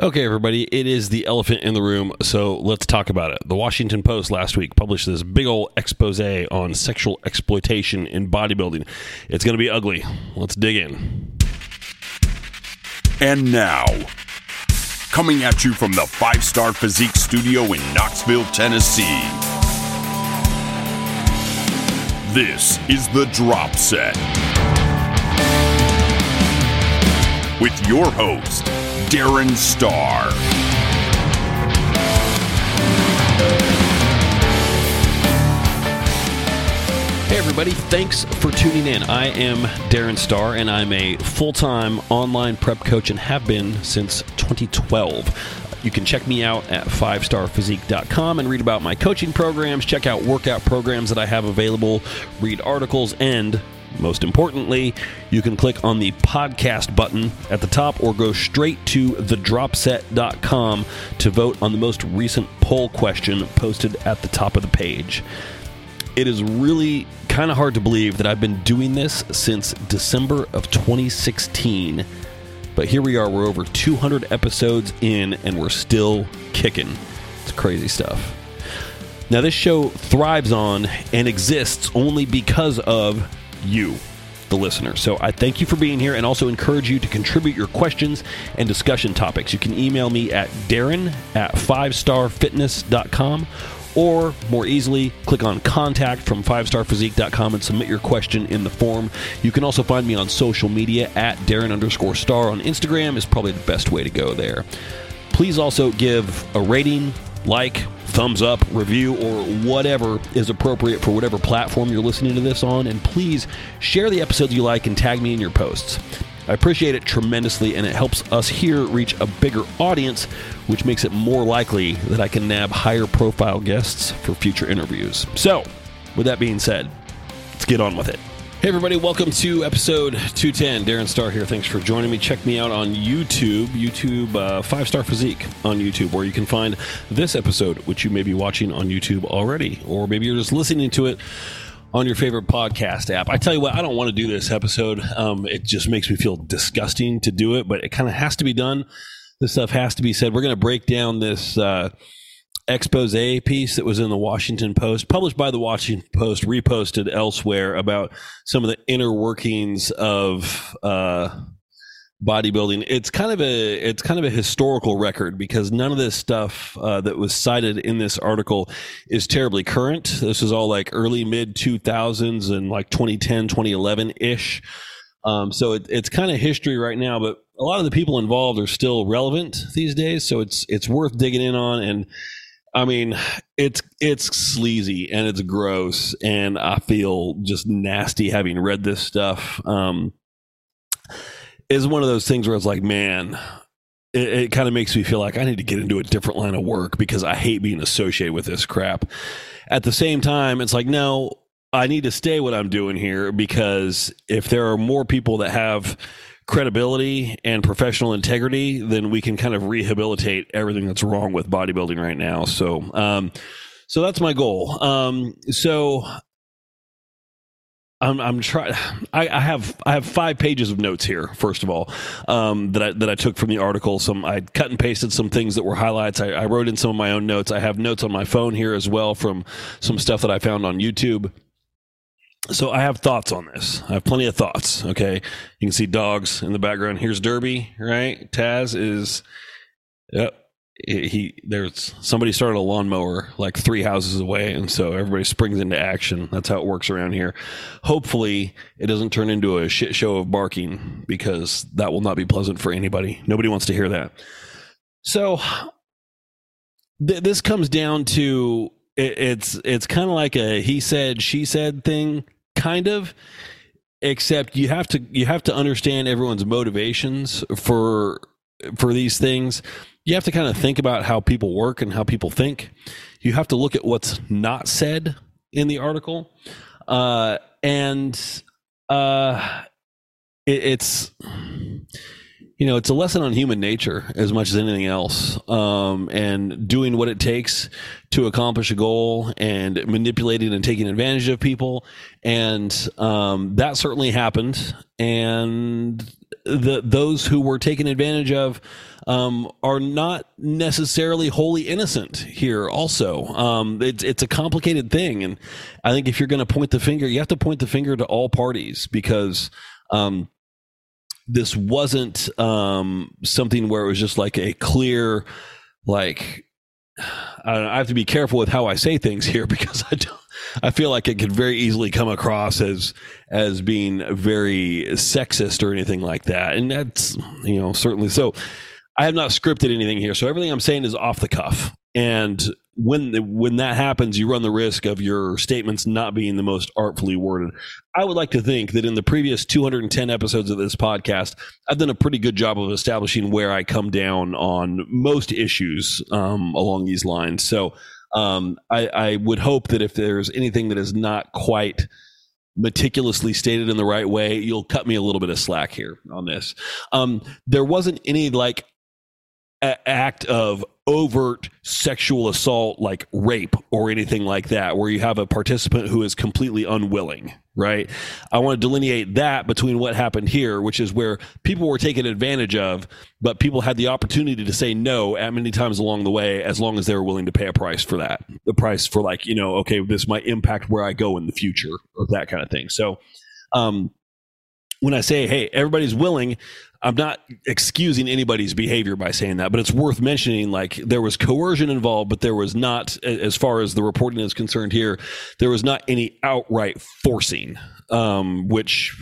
Okay, everybody, it is the elephant in the room, so let's talk about it. The Washington Post last week published this big old expose on sexual exploitation in bodybuilding. It's going to be ugly. Let's dig in. And now, coming at you from the Five Star Physique Studio in Knoxville, Tennessee, this is the Drop Set. With your host, Darren Starr. Hey, everybody, thanks for tuning in. I am Darren Starr, and I'm a full time online prep coach and have been since 2012. You can check me out at 5starphysique.com and read about my coaching programs, check out workout programs that I have available, read articles, and most importantly, you can click on the podcast button at the top or go straight to thedropset.com to vote on the most recent poll question posted at the top of the page. It is really kind of hard to believe that I've been doing this since December of 2016. But here we are, we're over 200 episodes in, and we're still kicking. It's crazy stuff. Now, this show thrives on and exists only because of you, the listener. So I thank you for being here and also encourage you to contribute your questions and discussion topics. You can email me at darren at 5starfitness.com or more easily, click on contact from 5starphysique.com and submit your question in the form. You can also find me on social media at Darren underscore star on Instagram is probably the best way to go there. Please also give a rating, like, thumbs up, review, or whatever is appropriate for whatever platform you're listening to this on. And please share the episodes you like and tag me in your posts. I appreciate it tremendously, and it helps us here reach a bigger audience, which makes it more likely that I can nab higher profile guests for future interviews. So, with that being said, let's get on with it. Hey, everybody, welcome to episode 210. Darren Starr here. Thanks for joining me. Check me out on YouTube, YouTube uh, Five Star Physique on YouTube, where you can find this episode, which you may be watching on YouTube already, or maybe you're just listening to it on your favorite podcast app. I tell you what, I don't want to do this episode. Um, it just makes me feel disgusting to do it, but it kind of has to be done. This stuff has to be said. We're going to break down this uh, expose piece that was in the Washington Post, published by the Washington Post, reposted elsewhere about some of the inner workings of. Uh, bodybuilding. It's kind of a it's kind of a historical record because none of this stuff uh, that was cited in this article is terribly current. This is all like early mid 2000s and like 2010 2011 ish um, so it, it's kind of history right now but a lot of the people involved are still relevant these days so it's it's worth digging in on. And I mean, it's it's sleazy and it's gross, and I feel just nasty having read this stuff. Um, is one of those things where it's like, man, it, it kind of makes me feel like I need to get into a different line of work because I hate being associated with this crap. At the same time, it's like, no, I need to stay what I'm doing here because if there are more people that have credibility and professional integrity, then we can kind of rehabilitate everything that's wrong with bodybuilding right now. So, um, so that's my goal. Um, so I'm, I'm trying. I, have I have five pages of notes here. First of all, um, that I that I took from the article. Some I cut and pasted some things that were highlights. I, I wrote in some of my own notes. I have notes on my phone here as well from some stuff that I found on YouTube. So I have thoughts on this. I have plenty of thoughts. Okay, you can see dogs in the background. Here's Derby. Right, Taz is. Yep, he there's somebody started a lawnmower like three houses away and so everybody springs into action that's how it works around here hopefully it doesn't turn into a shit show of barking because that will not be pleasant for anybody nobody wants to hear that so th- this comes down to it, it's it's kind of like a he said she said thing kind of except you have to you have to understand everyone's motivations for for these things you have to kind of think about how people work and how people think. You have to look at what's not said in the article. Uh, and uh, it, it's, you know, it's a lesson on human nature as much as anything else. Um, and doing what it takes to accomplish a goal and manipulating and taking advantage of people. And um, that certainly happened. And the those who were taken advantage of um, are not necessarily wholly innocent here. Also, um, it's it's a complicated thing, and I think if you're going to point the finger, you have to point the finger to all parties because. Um, this wasn't um, something where it was just like a clear, like I have to be careful with how I say things here because I don't, I feel like it could very easily come across as as being very sexist or anything like that, and that's you know certainly so. I have not scripted anything here, so everything I'm saying is off the cuff. And when when that happens, you run the risk of your statements not being the most artfully worded. I would like to think that in the previous 210 episodes of this podcast, I've done a pretty good job of establishing where I come down on most issues um, along these lines. So um, I, I would hope that if there's anything that is not quite meticulously stated in the right way, you'll cut me a little bit of slack here on this. Um, there wasn't any like act of overt sexual assault like rape or anything like that where you have a participant who is completely unwilling right? I want to delineate that between what happened here which is where people were taken advantage of but people had the opportunity to say no at many times along the way as long as they were willing to pay a price for that. The price for like you know okay this might impact where i go in the future or that kind of thing. So um when I say, hey, everybody's willing, I'm not excusing anybody's behavior by saying that, but it's worth mentioning like there was coercion involved, but there was not, as far as the reporting is concerned here, there was not any outright forcing, um, which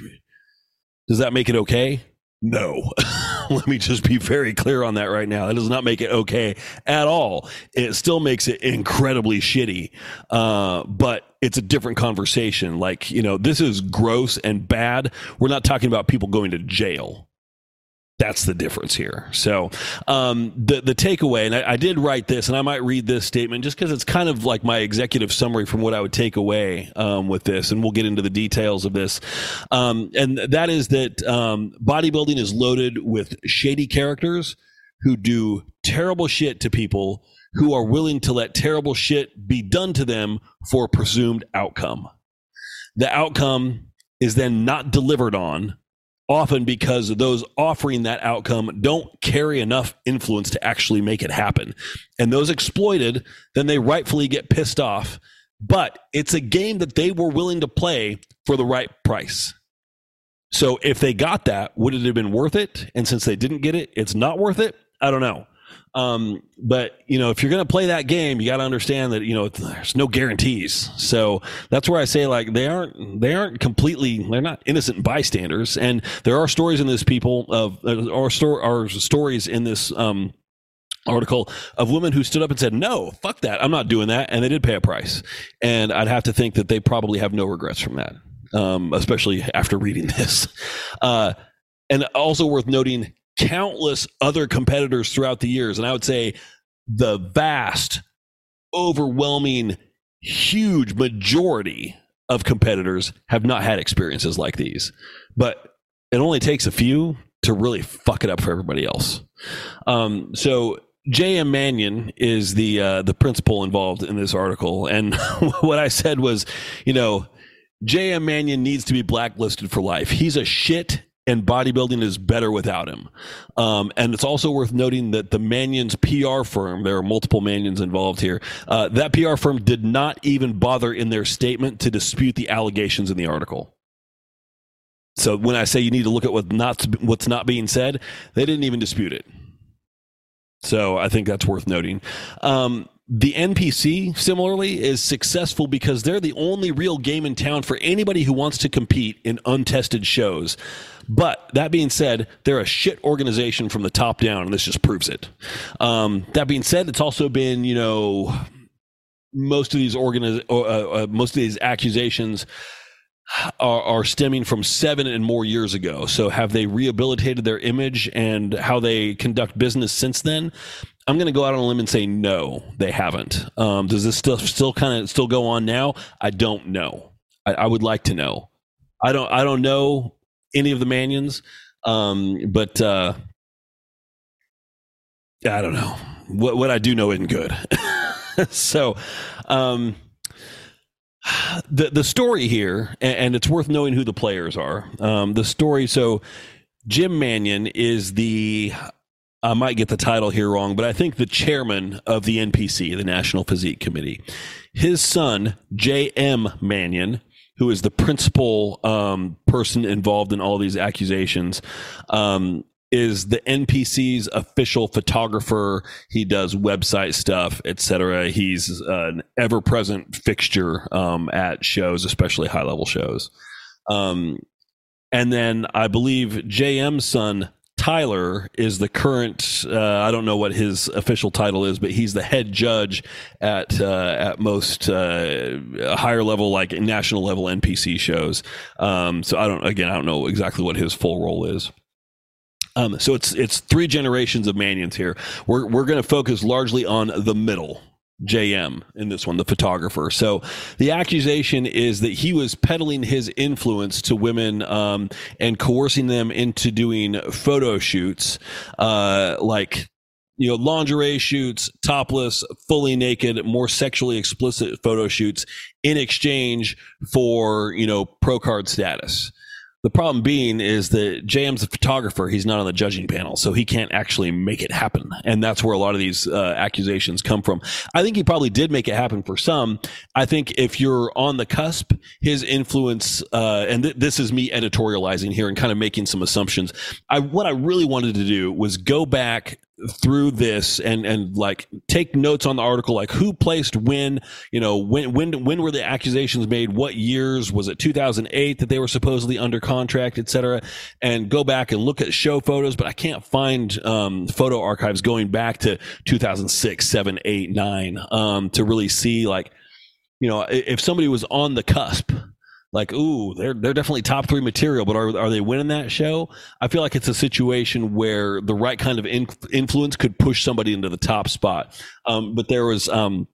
does that make it okay? No. Let me just be very clear on that right now. That does not make it okay at all. It still makes it incredibly shitty. Uh, but it's a different conversation. Like, you know, this is gross and bad. We're not talking about people going to jail that's the difference here. So um, the the takeaway, and I, I, did write this, and I might read this statement just because it's kind of like my executive summary from what I would take away um, with this, and we'll get into the details of this. Um, and that is that um, bodybuilding is loaded with shady characters who do terrible shit to people who are willing to let terrible shit be done to them for a presumed outcome. The outcome is then not delivered on often because those offering that outcome don't carry enough influence to actually make it happen. And those exploited, then they rightfully get pissed off. But it's a game that they were willing to play for the right price. So if they got that, would it have been worth it? And since they didn't get it, it's not worth it. I don't know. Um, but you know, if you're going to play that game, you got to understand that you know there's no guarantees. So that's where I say like they aren't they aren't completely they're not innocent bystanders, and there are stories in this people of uh, or store are stories in this um, article of women who stood up and said, "No, fuck that, I'm not doing that," and they did pay a price. And I'd have to think that they probably have no regrets from that, um, especially after reading this. Uh, and also worth noting, countless other competitors throughout the years. And I would say the vast, overwhelming, huge majority of competitors have not had experiences like these. But it only takes a few to really fuck it up for everybody else. Um, so J.M. Manion is the uh, the principal involved in this article, and what I said was, you know, J.M. Manion needs to be blacklisted for life. He's a shit and bodybuilding is better without him. Um, and it's also worth noting that the Manion's PR firm, there are multiple Manions involved here, uh, that PR firm did not even bother in their statement to dispute the allegations in the article. So when I say you need to look at what not, what's not being said, they didn't even dispute it. So I think that's worth noting. Um, the NPC, similarly, is successful because they're the only real game in town for anybody who wants to compete in untested shows. But that being said, they're a shit organization from the top down, and this just proves it. Um, that being said, it's also been, you know, most of these organiz- uh, uh, most of these accusations are, are, stemming from seven and more years ago. So have they rehabilitated their image and how they conduct business since then? I'm going to go out on a limb and say no, they haven't. Um, does this stuff still kind of still go on now? I don't know. I, I, would like to know. I don't. I don't know any of the Manions, um, but uh, I don't know. What what I do know isn't good. so, um, the the story here, and, and, it's worth knowing who the players are. Um, the story. So, Jim Manion is the I might get the title here wrong, but I think the chairman of the NPC, the National Physique Committee, his son, J.M. Manion, who is the principal um, person involved in all these accusations, um, is the NPC's official photographer. He does website stuff, etc. He's an ever-present fixture um, at shows, especially high-level shows. Um, and then I believe JM's son Tyler is the current. Uh, I don't know what his official title is, but he's the head judge at uh, at most uh, higher level, like national level NPC shows. Um, so I don't. Again, I don't know exactly what his full role is. Um, so it's it's three generations of Manions here. We're we're going to focus largely on the middle, JM in this one, the photographer. So the accusation is that he was peddling his influence to women um, and coercing them into doing photo shoots, uh, like you know lingerie shoots, topless, fully naked, more sexually explicit photo shoots in exchange for you know pro card status. The problem being is that JM's a photographer. He's not on the judging panel, so he can't actually make it happen. And that's where a lot of these uh, accusations come from. I think he probably did make it happen for some. I think if you're on the cusp, his influence, uh, and th- this is me editorializing here and kind of making some assumptions. I, what I really wanted to do was go back through this and and like take notes on the article like who placed when you know when when when were the accusations made? What years? Was it 2008 that they were supposedly under contract etc and go back and look at show photos but i can't find um, photo archives going back to 2006 7 8 9 um, to really see like you know if somebody was on the cusp like, ooh, they're they're definitely top three material, but are are they winning that show? I feel like it's a situation where the right kind of in, influence could push somebody into the top spot. Um, but there was. Um,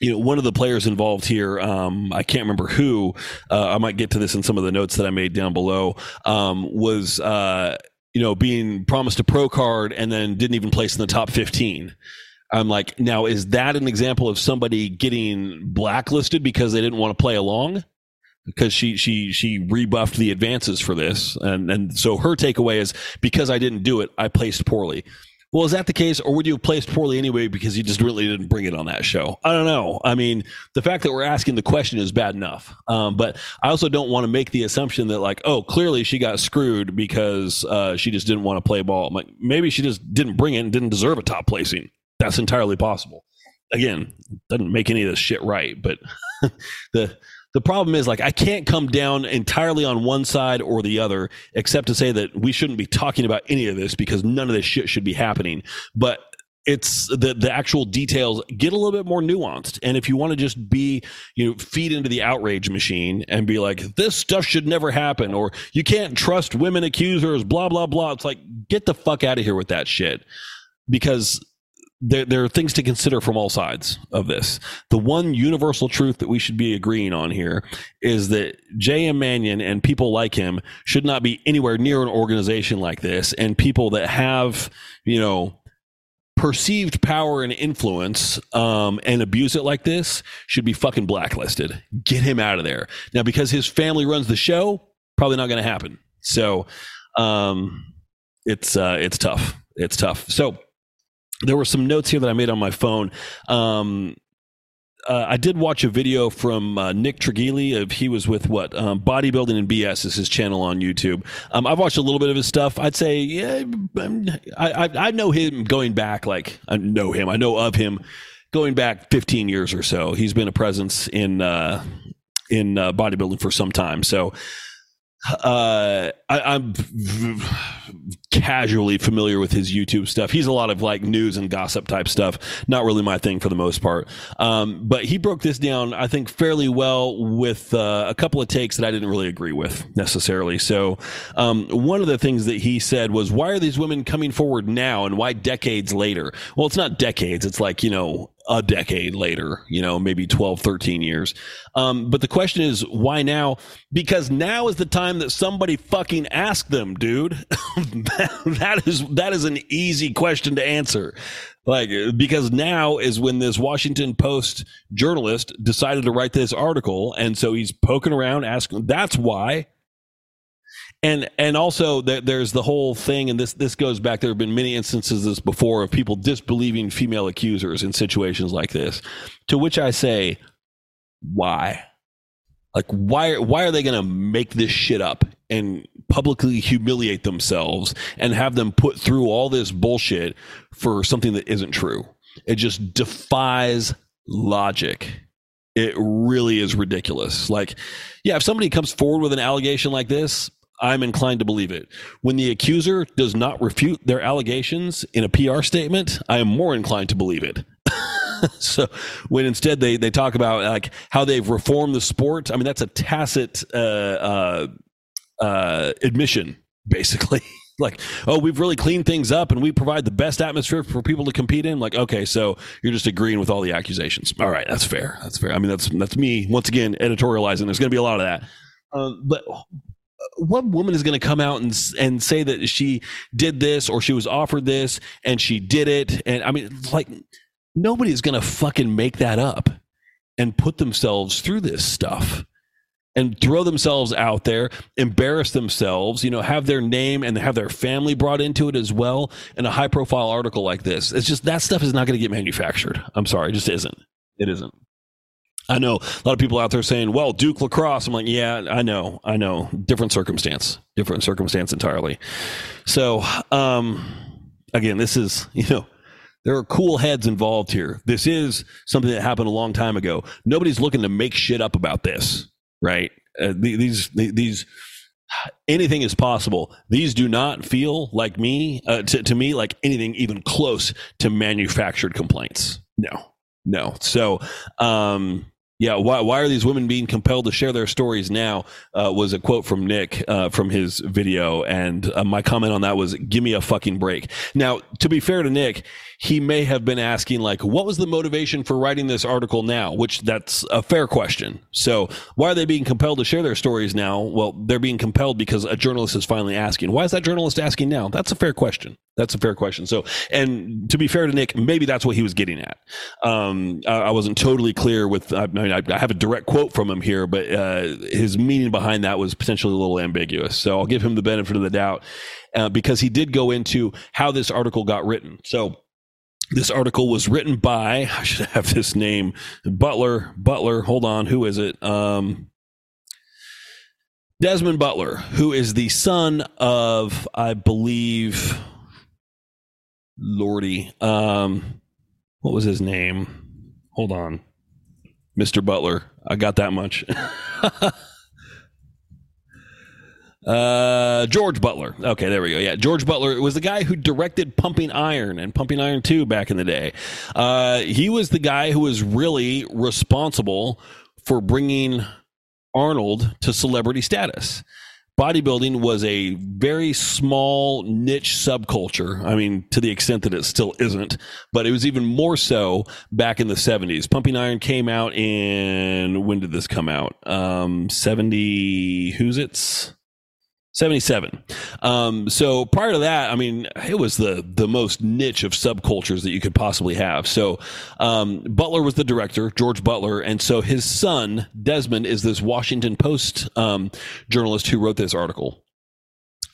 you know, one of the players involved here, um, I can't remember who. Uh, I might get to this in some of the notes that I made down below. Um, was uh, you know being promised a pro card and then didn't even place in the top fifteen. I'm like, now is that an example of somebody getting blacklisted because they didn't want to play along? Because she she she rebuffed the advances for this and and so her takeaway is because I didn't do it I placed poorly. Well, is that the case, or would you have placed poorly anyway because you just really didn't bring it on that show? I don't know. I mean, the fact that we're asking the question is bad enough. Um, but I also don't want to make the assumption that, like, oh, clearly she got screwed because uh, she just didn't want to play ball. I'm like, maybe she just didn't bring it and didn't deserve a top placing. That's entirely possible. Again, doesn't make any of this shit right, but the the problem is like I can't come down entirely on one side or the other, except to say that we shouldn't be talking about any of this because none of this shit should be happening. But it's the the actual details get a little bit more nuanced and if you want to just be you know feed into the outrage machine and be like this stuff should never happen or you can't trust women accusers blah blah blah it's like get the fuck out of here with that shit because there, there are things to consider from all sides of this. The one universal truth that we should be agreeing on here is that J.M. Manion and people like him should not be anywhere near an organization like this. And people that have, you know, perceived power and influence um, and abuse it like this should be fucking blacklisted. Get him out of there. Now, because his family runs the show, probably not going to happen. So um, it's uh, it's tough. It's tough. So there were some notes here that I made on my phone. Um, uh, I did watch a video from uh, Nick Trigili of he was with what um, bodybuilding and BS is his channel on YouTube. Um, I've watched a little bit of his stuff. I'd say yeah, I, I, I know him going back like I know him. I know of him going back 15 years or so. He's been a presence in uh, in uh, bodybuilding for some time. So uh, I, am casually familiar with his YouTube stuff. He's a lot of like news and gossip type stuff. Not really my thing for the most part. Um, but he broke this down, I think, fairly well with uh, a couple of takes that I didn't really agree with necessarily. So, um, one of the things that he said was, "Why are these women coming forward now, and why decades later?" Well, it's not decades. It's like you know a decade later, you know, maybe 12, 13 years. Um, but the question is, why now? Because now is the time that somebody fucking asked them, dude. that is that is an easy question to answer. Like, because now is when this Washington Post journalist decided to write this article, and so he's poking around, asking. That's why. And and also there, there's the whole thing, and this this goes back. There have been many instances this before of people disbelieving female accusers in situations like this. To which I say, why? Like why why are they going to make this shit up and publicly humiliate themselves and have them put through all this bullshit for something that isn't true? It just defies logic. It really is ridiculous. Like, yeah, if somebody comes forward with an allegation like this, I'm inclined to believe it. When the accuser does not refute their allegations in a PR statement, I am more inclined to believe it. so when instead they, they talk about like how they've reformed the sport, I mean, that's a tacit uh, uh, uh, admission, basically. like, oh, we've really cleaned things up and we provide the best atmosphere for people to compete in. Like, okay, so you're just agreeing with all the accusations. All right, that's fair. That's fair. I mean, that's that's me once again editorializing. There's going to be a lot of that. Um, but what woman is going to come out and and say that she did this or she was offered this and she did it? And I mean, like nobody is going to fucking make that up and put themselves through this stuff and throw themselves out there, embarrass themselves, you know, have their name and have their family brought into it as well in a high profile article like this. It's just that stuff is not going to get manufactured. I'm sorry, it just isn't. It isn't. I know a lot of people out there saying, well, Duke lacrosse. I'm like, yeah, I know, I know. Different circumstance, different circumstance entirely. So, um, again, this is, you know, there are cool heads involved here. This is something that happened a long time ago. Nobody's looking to make shit up about this, right? Uh, these, these, anything is possible. These do not feel like me, uh, to, to me, like anything even close to manufactured complaints. No, no. So, um, yeah, why, why are these women being compelled to share their stories now? Uh, was a quote from Nick uh, from his video, and uh, my comment on that was, "Give me a fucking break." Now, to be fair to Nick, he may have been asking like what was the motivation for writing this article now? Which that's a fair question. So why are they being compelled to share their stories now? Well they're being compelled because a journalist is finally asking. Why is that journalist asking now? That's a fair question. That's a fair question. So and to be fair to nick maybe that's what he was getting at. Um, I, I, wasn't totally clear with i mean I, I, have a direct quote from him here but uh, his meaning behind that was potentially a little ambiguous. So i'll give him the benefit of the doubt uh, because he did go into how this article got written. So this article was written by I should have this name Butler Butler. Hold on, who is it? Um, Desmond Butler, who is the son of I believe Lordy. Um, what was his name? Hold on, Mister Butler. I got that much. Uh, George Butler. Okay, there we go. Yeah, George Butler was the guy who directed Pumping Iron and Pumping Iron 2 back in the day. Uh, he was the guy who was really responsible for bringing Arnold to celebrity status. Bodybuilding was a very small niche subculture. I mean, to the extent that it still isn't, but it was even more so back in the 70s. Pumping Iron came out in, when did this come out? Um, 70, who's it's? 77. Um, so prior to that, I mean, it was the the most niche of subcultures that you could possibly have. So um, Butler was the director, George Butler, and so his son Desmond is this Washington Post um, journalist who wrote this article.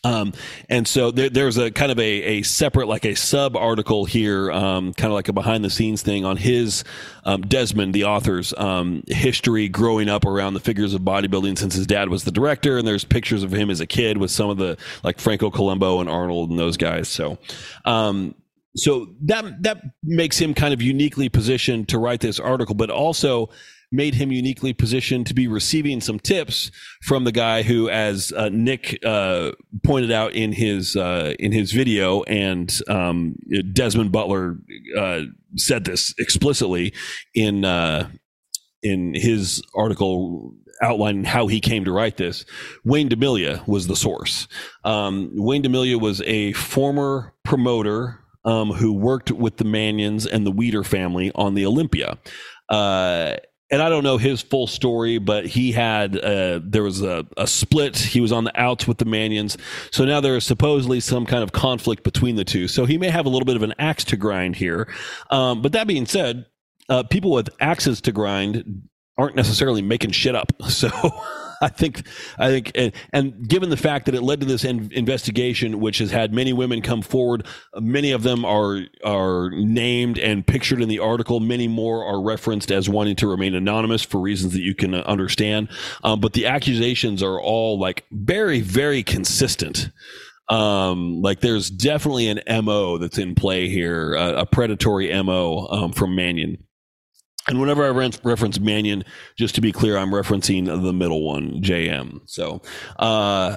Um, and so there, there's a kind of a, a separate, like a sub article here, um, kind of like a behind the scenes thing on his, um, Desmond, the author's, um, history growing up around the figures of bodybuilding since his dad was the director. And there's pictures of him as a kid with some of the, like Franco Columbu and Arnold and those guys. So, um, so that, that makes him kind of uniquely positioned to write this article, but also, made him uniquely positioned to be receiving some tips from the guy who, as uh, Nick uh, pointed out in his uh, in his video, and um, Desmond Butler uh, said this explicitly in uh, in his article outlining how he came to write this. Wayne DeMilia was the source. Um, Wayne DeMilia was a former promoter um, who worked with the Manions and the Weider family on the Olympia. Uh, and I don't know his full story, but he had uh, there was a, a, split. He was on the outs with the Manions, so now there is supposedly some kind of conflict between the two. So he may have a little bit of an axe to grind here. Um, but that being said, uh, people with axes to grind aren't necessarily making shit up. So I think I think and, and, given the fact that it led to this in, investigation, which has had many women come forward, many of them are are named and pictured in the article. Many more are referenced as wanting to remain anonymous for reasons that you can understand. Um, but the accusations are all like very very consistent um like there's definitely an mo that's in play here uh, a predatory mo um, from Manion and whenever I re- reference Manion, just to be clear, I'm referencing the middle one, JM. So, uh,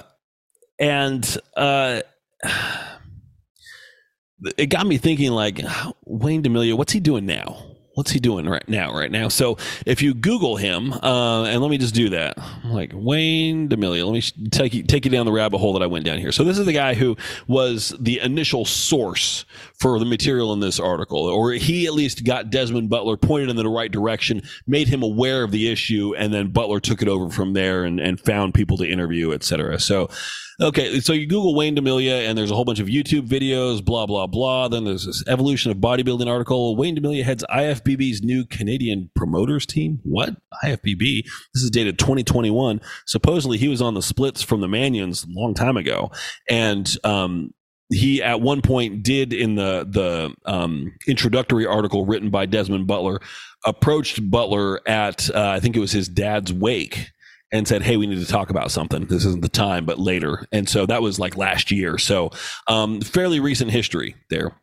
and uh, it got me thinking, like Wayne DeMilia, what's he doing now? What's he doing right now right now? So if you google him uh, and let me just do that. Like wayne DeMilia, let me take you, take you down the rabbit hole that i went down here. So this is the guy who was the initial source for the material in this article or he at least got desmond butler pointed in the right direction made him aware of the issue and then butler took it over from there and, and found people to interview etc so Okay, so you Google Wayne DeMilia, and there's a whole bunch of YouTube videos, blah blah blah. Then there's this evolution of bodybuilding article. Wayne DeMilia heads IFBB's new Canadian promoters team. What IFBB? This is dated 2021. Supposedly he was on the splits from the Manions a long time ago, and um, he at one point did in the the um, introductory article written by Desmond Butler approached Butler at uh, I think it was his dad's wake and said, "Hey, we need to talk about something. This isn't the time, but later." And so that was like last year. So, um, fairly recent history there.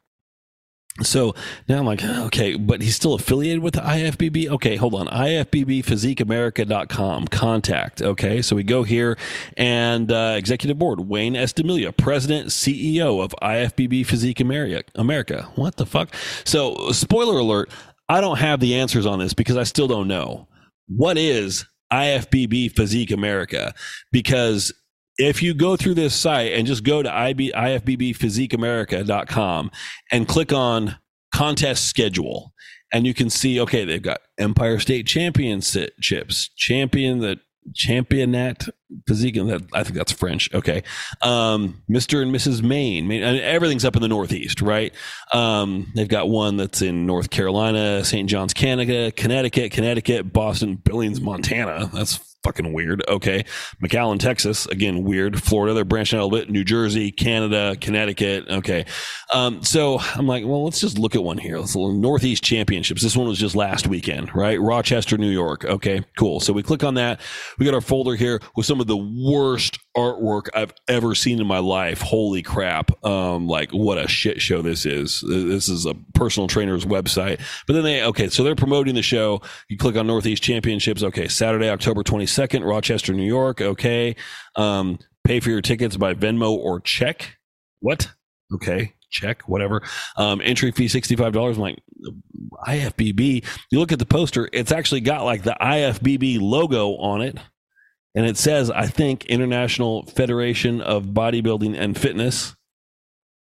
So now I'm like, okay, but he's still affiliated with the IFBB. Okay, hold on. IFBBPhysiqueAmerica.com. Contact. Okay, so we go here and uh, executive board, Wayne S. DeMilia, president, CEO of IFBB Physique America. America. What the fuck? So, spoiler alert, I don't have the answers on this because I still don't know. What is IFBB Physique America. Because if you go through this site and just go to IB, IFBBPhysiqueAmerica.com and click on contest schedule, and you can see, okay, they've got Empire State Championships, champion the championat physique that i think that's french okay. Um, mr and mrs maine everything's up in the northeast right? Um, they've got one that's in north carolina st john's canada connecticut connecticut boston billings montana. That's fucking weird. Okay. McAllen, Texas, again, weird. Florida, they're branching out a little bit. New Jersey, Canada, Connecticut. Okay. Um, so I'm like, well, let's just look at one here. Let's look Northeast Championships. This one was just last weekend, right? Rochester, New York. Okay, cool. So we click on that. We got our folder here with some of the worst artwork I've ever seen in my life. Holy crap. Um, like what a shit show this is. This is a personal trainer's website. But then they, okay, so they're promoting the show. You click on Northeast Championships. Okay, Saturday, October 22nd, Rochester, New York. Okay. Um, pay for your tickets by Venmo or check. What? Okay. Check, whatever. Um, entry fee $65. I'm like, IFBB. You look at the poster, it's actually got like the IFBB logo on it. And it says, I think, International Federation of Bodybuilding and Fitness.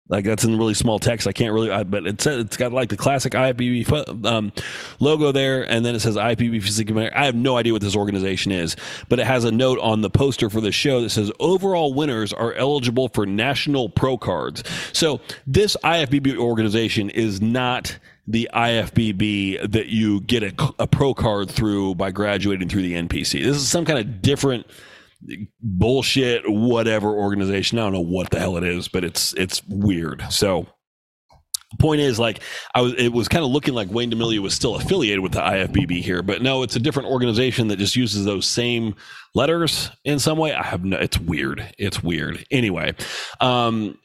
Like that's in really small text. I can't really, I, but it's it's got like the classic IPB um, logo there, and then it says IPB Physique America. I have no idea what this organization is, but it has a note on the poster for the show that says overall winners are eligible for national pro cards. So this IFBB organization is not the IFBB that you get a, a pro card through by graduating through the NPC. This is some kind of different bullshit whatever organization. I don't know what the hell it is, but it's it's weird. So point is like I was it was kind of looking like Wayne DeMilia was still affiliated with the IFBB here, but no, it's a different organization that just uses those same letters in some way. I have no it's weird. It's weird. Anyway, um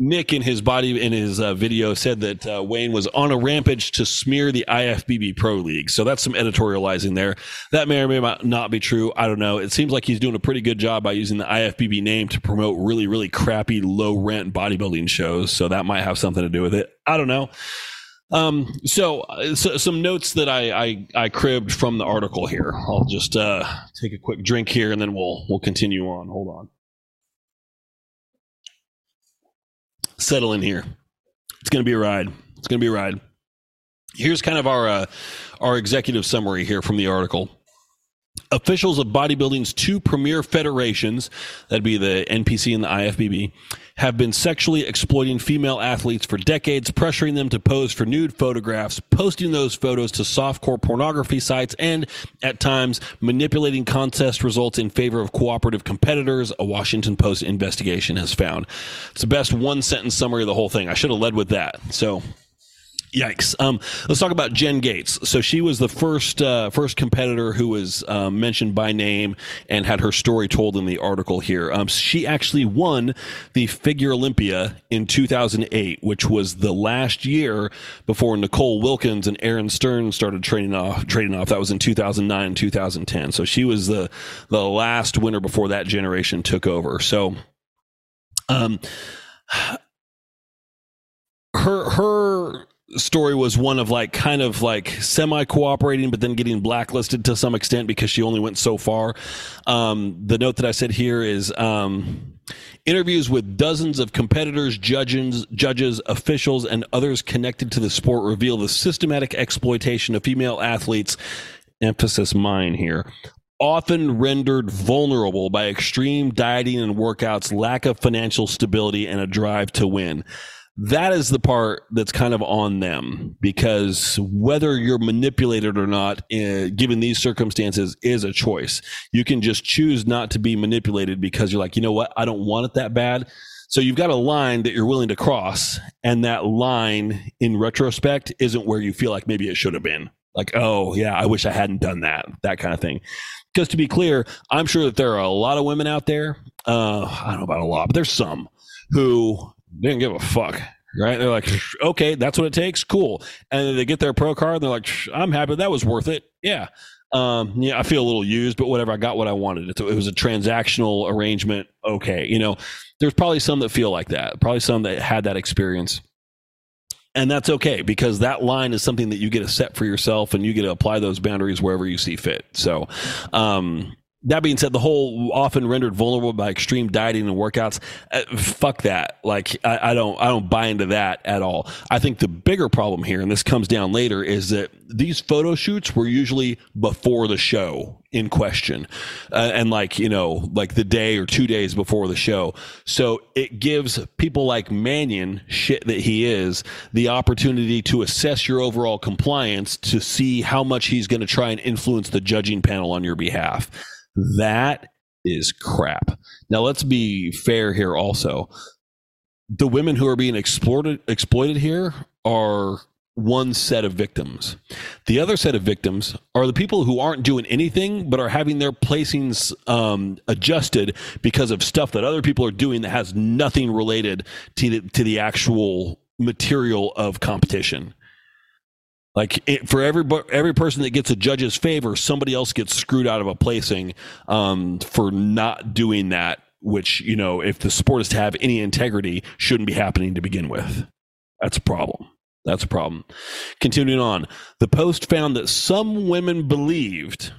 Nick in his body in his uh, video said that uh, Wayne was on a rampage to smear the IFBB Pro League. So that's some editorializing there. That may or may not be true. I don't know. It seems like he's doing a pretty good job by using the IFBB name to promote really, really crappy, low rent bodybuilding shows. So that might have something to do with it. I don't know. Um, so, uh, so, some notes that I, I, I cribbed from the article here. I'll just uh, take a quick drink here and then we'll we'll continue on. Hold on. Settle in here. It's going to be a ride. It's going to be a ride. Here's kind of our uh, our executive summary here from the article. Officials of bodybuilding's two premier federations, that'd be the NPC and the IFBB, have been sexually exploiting female athletes for decades, pressuring them to pose for nude photographs, posting those photos to softcore pornography sites, and at times manipulating contest results in favor of cooperative competitors, a Washington Post investigation has found. It's the best one sentence summary of the whole thing. I should have led with that. So Yikes! Um, let's talk about Jen Gates. So she was the first uh, first competitor who was um, mentioned by name and had her story told in the article here. Um, she actually won the Figure Olympia in 2008, which was the last year before Nicole Wilkins and Erin Stern started trading off. Trading off. That was in 2009 and 2010. So she was the the last winner before that generation took over. So. Um, her her story was one of like kind of like semi cooperating, but then getting blacklisted to some extent because she only went so far. Um, the note that I said here is um, interviews with dozens of competitors, judges, judges, officials, and others connected to the sport reveal the systematic exploitation of female athletes. Emphasis mine here often rendered vulnerable by extreme dieting and workouts, lack of financial stability, and a drive to win that is the part that's kind of on them because whether you're manipulated or not, uh, given these circumstances, is a choice. You can just choose not to be manipulated because you're like, you know what, I don't want it that bad. So you've got a line that you're willing to cross, and that line, in retrospect, isn't where you feel like maybe it should have been. Like, oh yeah, I wish I hadn't done that, that kind of thing. Because to be clear, I'm sure that there are a lot of women out there. Uh, I don't know about a lot, but there's some who didn't give a fuck. Right? They're like, okay, that's what it takes. Cool. And they get their pro card and they're like, I'm happy. That was worth it. Yeah. Um, yeah, I feel a little used, but whatever. I got what I wanted. It, it was a transactional arrangement. Okay. You know, there's probably some that feel like that. Probably some that had that experience. And that's okay because that line is something that you get to set for yourself and you get to apply those boundaries wherever you see fit. So, um, that being said, the whole often rendered vulnerable by extreme dieting and workouts, uh, fuck that. Like I, I, don't, I don't buy into that at all. I think the bigger problem here, and this comes down later, is that these photo shoots were usually before the show in question, uh, and like you know, like the day or two days before the show. So it gives people like Manion, shit that he is, the opportunity to assess your overall compliance to see how much he's going to try and influence the judging panel on your behalf that is crap. Now let's be fair here also. The women who are being exploited exploited here are one set of victims. The other set of victims are the people who aren't doing anything but are having their placings um, adjusted because of stuff that other people are doing that has nothing related to the, to the actual material of competition. Like it, for every every person that gets a judge's favor, somebody else gets screwed out of a placing um, for not doing that. Which you know, if the sport is to have any integrity, shouldn't be happening to begin with. That's a problem. That's a problem. Continuing on, the Post found that some women believed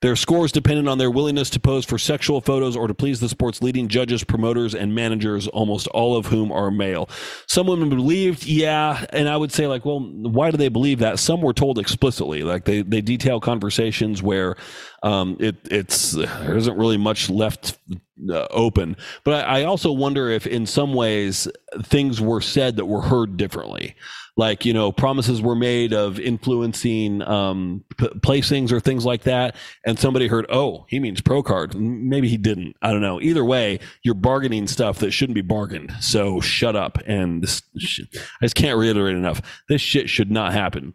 their scores depended on their willingness to pose for sexual photos or to please the sport's leading judges, promoters, and managers, almost all of whom are male. Some women believed, yeah, and I would say, like, well, why do they believe that? Some were told explicitly, like they they detail conversations where um, it it's there isn't really much left uh, open. But I, I also wonder if, in some ways, things were said that were heard differently like you know promises were made of influencing um, p- placings or things like that. And somebody heard oh he means pro card. Maybe he didn't. I don't know. Either way you're bargaining stuff that shouldn't be bargained. So shut up. And this, i just can't reiterate enough. This shit should not happen.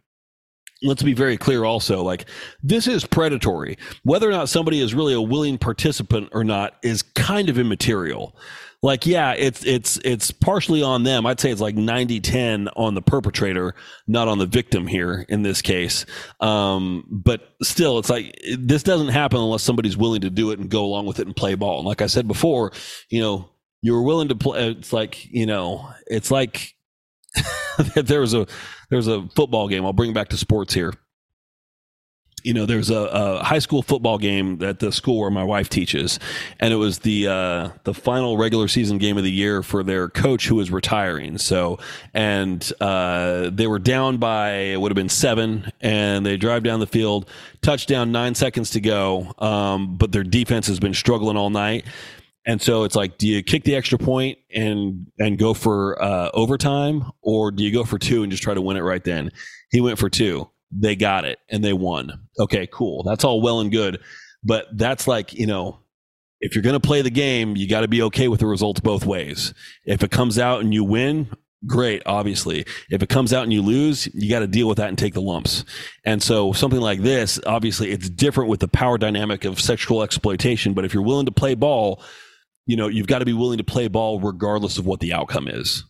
Let's be very clear also like this is predatory. Whether or not somebody is really a willing participant or not is kind of immaterial like yeah it's it's it's partially on them. I'd say it's like 90 10 on the perpetrator not on the victim here in this case. Um, but still it's like this doesn't happen unless somebody's willing to do it and go along with it and play ball. And like i said before you know you were willing to play it's like you know it's like there was a there's a football game. I'll bring back to sports here you know, there's a, a, high school football game at the school where my wife teaches, and it was the uh, the final regular season game of the year for their coach who was retiring. So, and uh, they were down by it would have been seven, and they drive down the field, touchdown, nine seconds to go, um, but their defense has been struggling all night. And so it's like, do you kick the extra point and and go for uh, overtime, or do you go for two and just try to win it right then? He went for two they got it and they won. Okay, cool. That's all well and good. But that's like, you know, if you're going to play the game, you got to be okay with the results both ways. If it comes out and you win, great, obviously. If it comes out and you lose, you got to deal with that and take the lumps. And so something like this, obviously it's different with the power dynamic of sexual exploitation, but if you're willing to play ball, you know, you've got to be willing to play ball regardless of what the outcome is.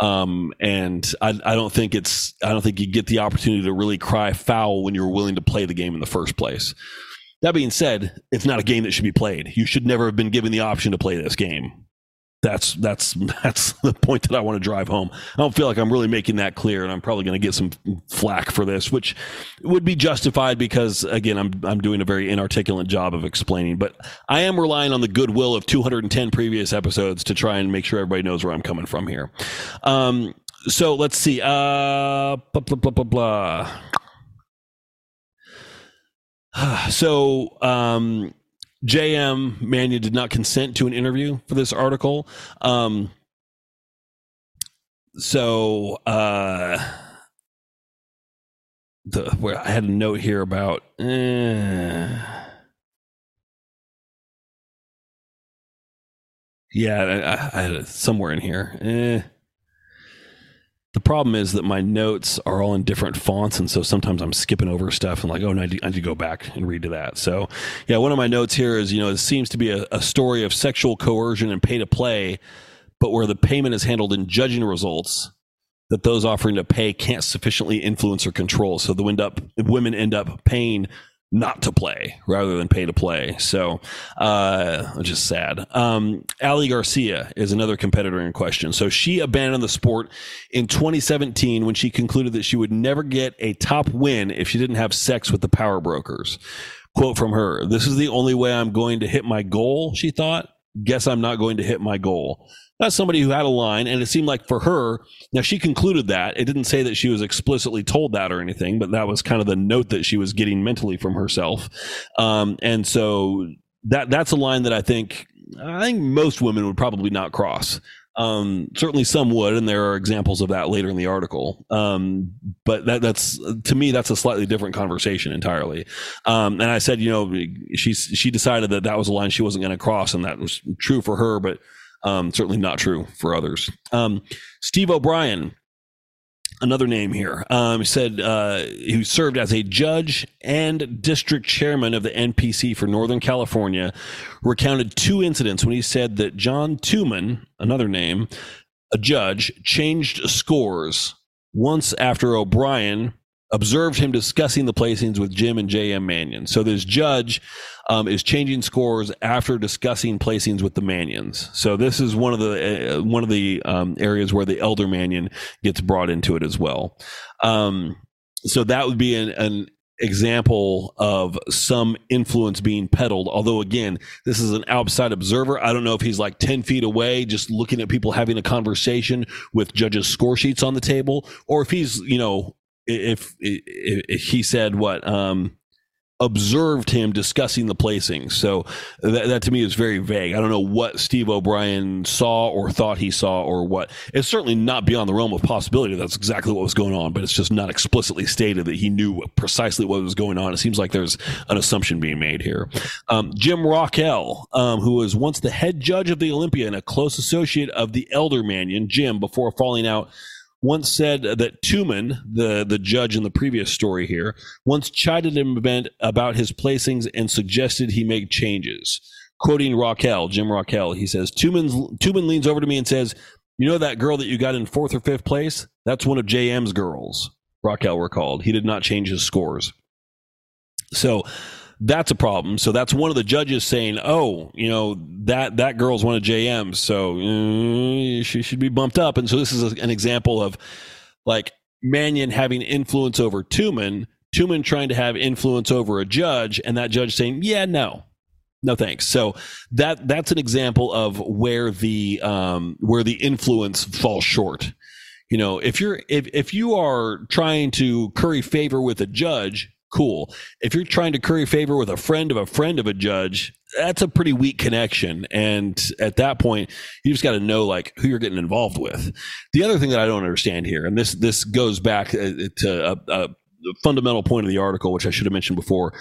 Um, and I, I don't think it's, I don't think you get the opportunity to really cry foul when you're willing to play the game in the first place. That being said, it's not a game that should be played. You should never have been given the option to play this game that's that's that's the point that I want to drive home. I don't feel like I'm really making that clear, and I'm probably going to get some flack for this, which would be justified because again, I'm I'm doing a very inarticulate job of explaining. But I am relying on the goodwill of 210 previous episodes to try and make sure everybody knows where I'm coming from here. Um, so let's see. Uh, blah blah blah blah blah. So um, JM Manion did not consent to an interview for this article. Um, so uh, the where I had a note here about. Eh, yeah, I, I, had it somewhere in here. Eh. The problem is that my notes are all in different fonts, and so sometimes I'm skipping over stuff and like, oh, no, I need, to go back and read to that. So, yeah, one of my notes here is, you know, it seems to be a, a story of sexual coercion and pay to play, but where the payment is handled in judging results that those offering to pay can't sufficiently influence or control. So the wind up women end up paying not to play rather than pay to play. So, uh, just sad. Um, Ali Garcia is another competitor in question. So she abandoned the sport in 2017 when she concluded that she would never get a top win if she didn't have sex with the power brokers. Quote from her, this is the only way I'm going to hit my goal. She thought, guess I'm not going to hit my goal. That's somebody who had a line, and it seemed like for her, now she concluded that. It didn't say that she was explicitly told that or anything, but that was kind of the note that she was getting mentally from herself. Um, and so that that's a line that I think I think most women would probably not cross. Um, certainly some would, and there are examples of that later in the article. Um, but that, that's to me, that's a slightly different conversation entirely. Um, and I said, you know, she she decided that that was a line she wasn't going to cross, and that was true for her, but um, certainly not true for others. Um, Steve O'Brien, another name here, um, said uh, who served as a judge and district chairman of the NPC for Northern California, recounted two incidents when he said that John Tuman, another name, a judge, changed scores once after O'Brien observed him discussing the placings with Jim and J.M. Manion. So this judge um, is changing scores after discussing placings with the Manions. So this is one of the uh, one of the um, areas where the elder Manion gets brought into it as well. Um, so that would be an, an example of some influence being peddled. Although, again, this is an outside observer. I don't know if he's like 10 feet away, just looking at people having a conversation with judges' score sheets on the table, or if he's, you know, if, if, if he said what um, observed him discussing the placings. So that, that, to me is very vague. I don't know what Steve O'Brien saw or thought he saw or what. It's certainly not beyond the realm of possibility. That's exactly what was going on, but it's just not explicitly stated that he knew precisely what was going on. It seems like there's an assumption being made here. Um, Jim Rockell, um, who was once the head judge of the Olympia and a close associate of the Elder Manion, Jim, before falling out once said that Tuman, the, the judge in the previous story here, once chided him about his placings and suggested he make changes. Quoting Rockell, Jim Rockell, he says, Tuman, Tuman leans over to me and says, You know that girl that you got in fourth or fifth place? That's one of JM's girls, Rockell recalled. He did not change his scores. So that's a problem. So that's one of the judges saying, "Oh, you know that that girl's one of JM's, so uh, she should be bumped up." And so this is a, an example of like Manion having influence over Tooman Tuman trying to have influence over a judge, and that judge saying, "Yeah, no, no thanks." So that that's an example of where the um, where the influence falls short. You know, if you're if if you are trying to curry favor with a judge, cool. If you're trying to curry favor with a friend of a friend of a judge, that's a pretty weak connection. And at that point, you just got to know like who you're getting involved with. The other thing that I don't understand here, and this this goes back uh, to a, a fundamental point of the article, which I should have mentioned before.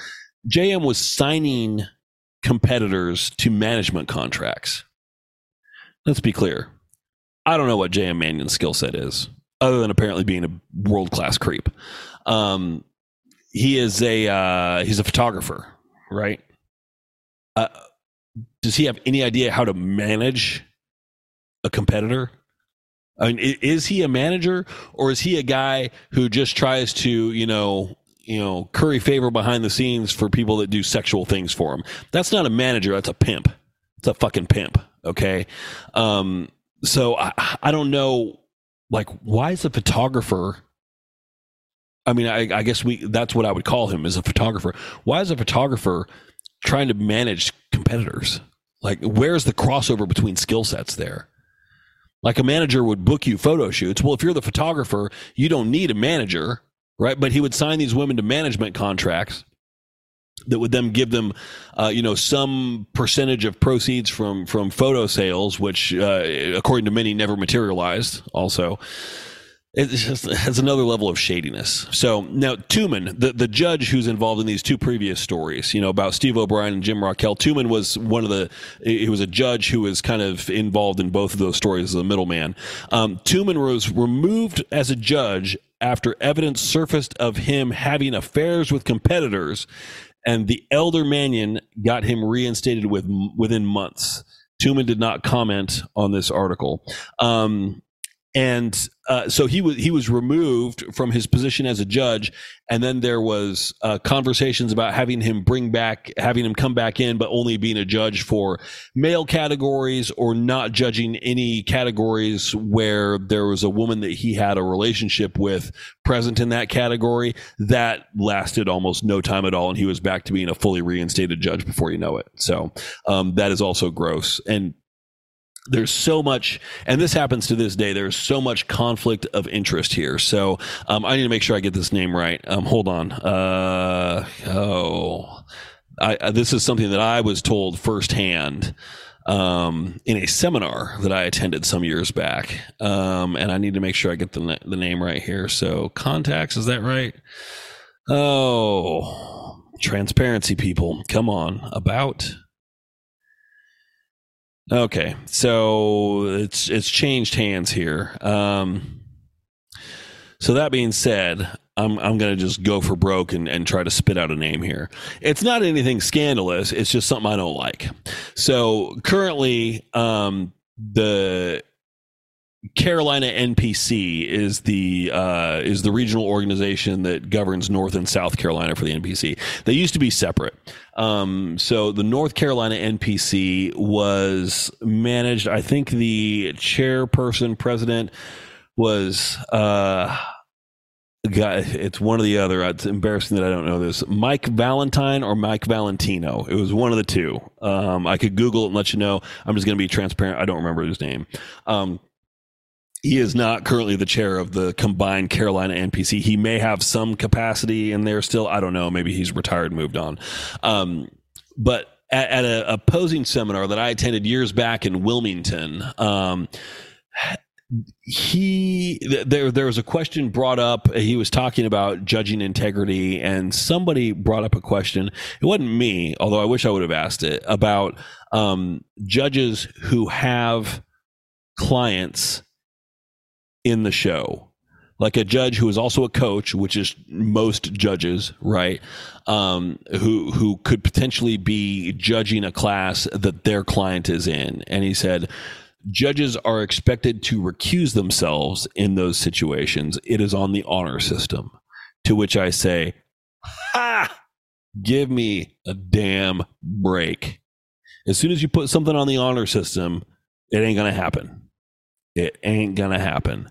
JM was signing competitors to management contracts. Let's be clear. I don't know what JM Manion's skill set is, other than apparently being a world class creep. Um, he is a uh, he's a photographer, right? Uh, does he have any idea how to manage a competitor? I mean, is he a manager or is he a guy who just tries to, you know, you know, curry favor behind the scenes for people that do sexual things for him? That's not a manager. That's a pimp. It's a fucking pimp. Okay. Um, so I, I don't know, like, why is a photographer? I mean, I, I guess we that's what I would call him as a photographer. Why is a photographer trying to manage competitors? Like, where's the crossover between skill sets there? Like a manager would book you photo shoots. Well, if you're the photographer, you don't need a manager, right? But he would sign these women to management contracts that would then give them, uh, you know, some percentage of proceeds from from photo sales, which, uh, according to many, never materialized. Also, it's just has another level of shadiness. So now Tuman, the, the judge who's involved in these two previous stories, you know, about Steve O'Brien and Jim Rockell, Tuman was one of the, he was a judge who was kind of involved in both of those stories as a middleman. Um, Tuman was removed as a judge after evidence surfaced of him having affairs with competitors, and the elder Manion got him reinstated with within months. Tuman did not comment on this article. Um, and uh, so he was he was removed from his position as a judge, and then there was uh, conversations about having him bring back, having him come back in, but only being a judge for male categories or not judging any categories where there was a woman that he had a relationship with present in that category. That lasted almost no time at all, and he was back to being a fully reinstated judge before you know it. So um, that is also gross and there's so much, and this happens to this day. There's so much conflict of interest here. So um, I need to make sure I get this name right. Um, hold on. Uh, oh, I, this is something that I was told firsthand um, in a seminar that I attended some years back, um, and I need to make sure I get the the name right here. So contacts, is that right? Oh, transparency, people, come on about Okay, so it's it's changed hands here. Um, so that being said, I'm I'm gonna just go for broke and, and try to spit out a name here. It's not anything scandalous. It's just something I don't like. So currently, um, the Carolina NPC is the uh, is the regional organization that governs North and South Carolina for the NPC. They used to be separate. Um, so the North Carolina NPC was managed. I think the chairperson president was uh, guy. It's one or the other. It's embarrassing that I don't know this. Mike Valentine or Mike Valentino. It was one of the two. Um, I could Google it and let you know. I'm just going to be transparent. I don't remember his name. Um, he is not currently the chair of the combined Carolina NPC. He may have some capacity in there still. I don't know. Maybe he's retired, moved on. Um, but at, at a opposing seminar that I attended years back in Wilmington, um, he there there was a question brought up he was talking about judging integrity and somebody brought up a question it wasn't me although i wish i would have asked it about um, judges who have clients in the show like a judge who is also a coach, which is most judges, right? Um, who who could potentially be judging a class that their client is in, and he said judges are expected to recuse themselves in those situations. It is on the honor system. To which I say, ha! Give me a damn break. As soon as you put something on the honor system, it ain't gonna happen. It ain't going to happen.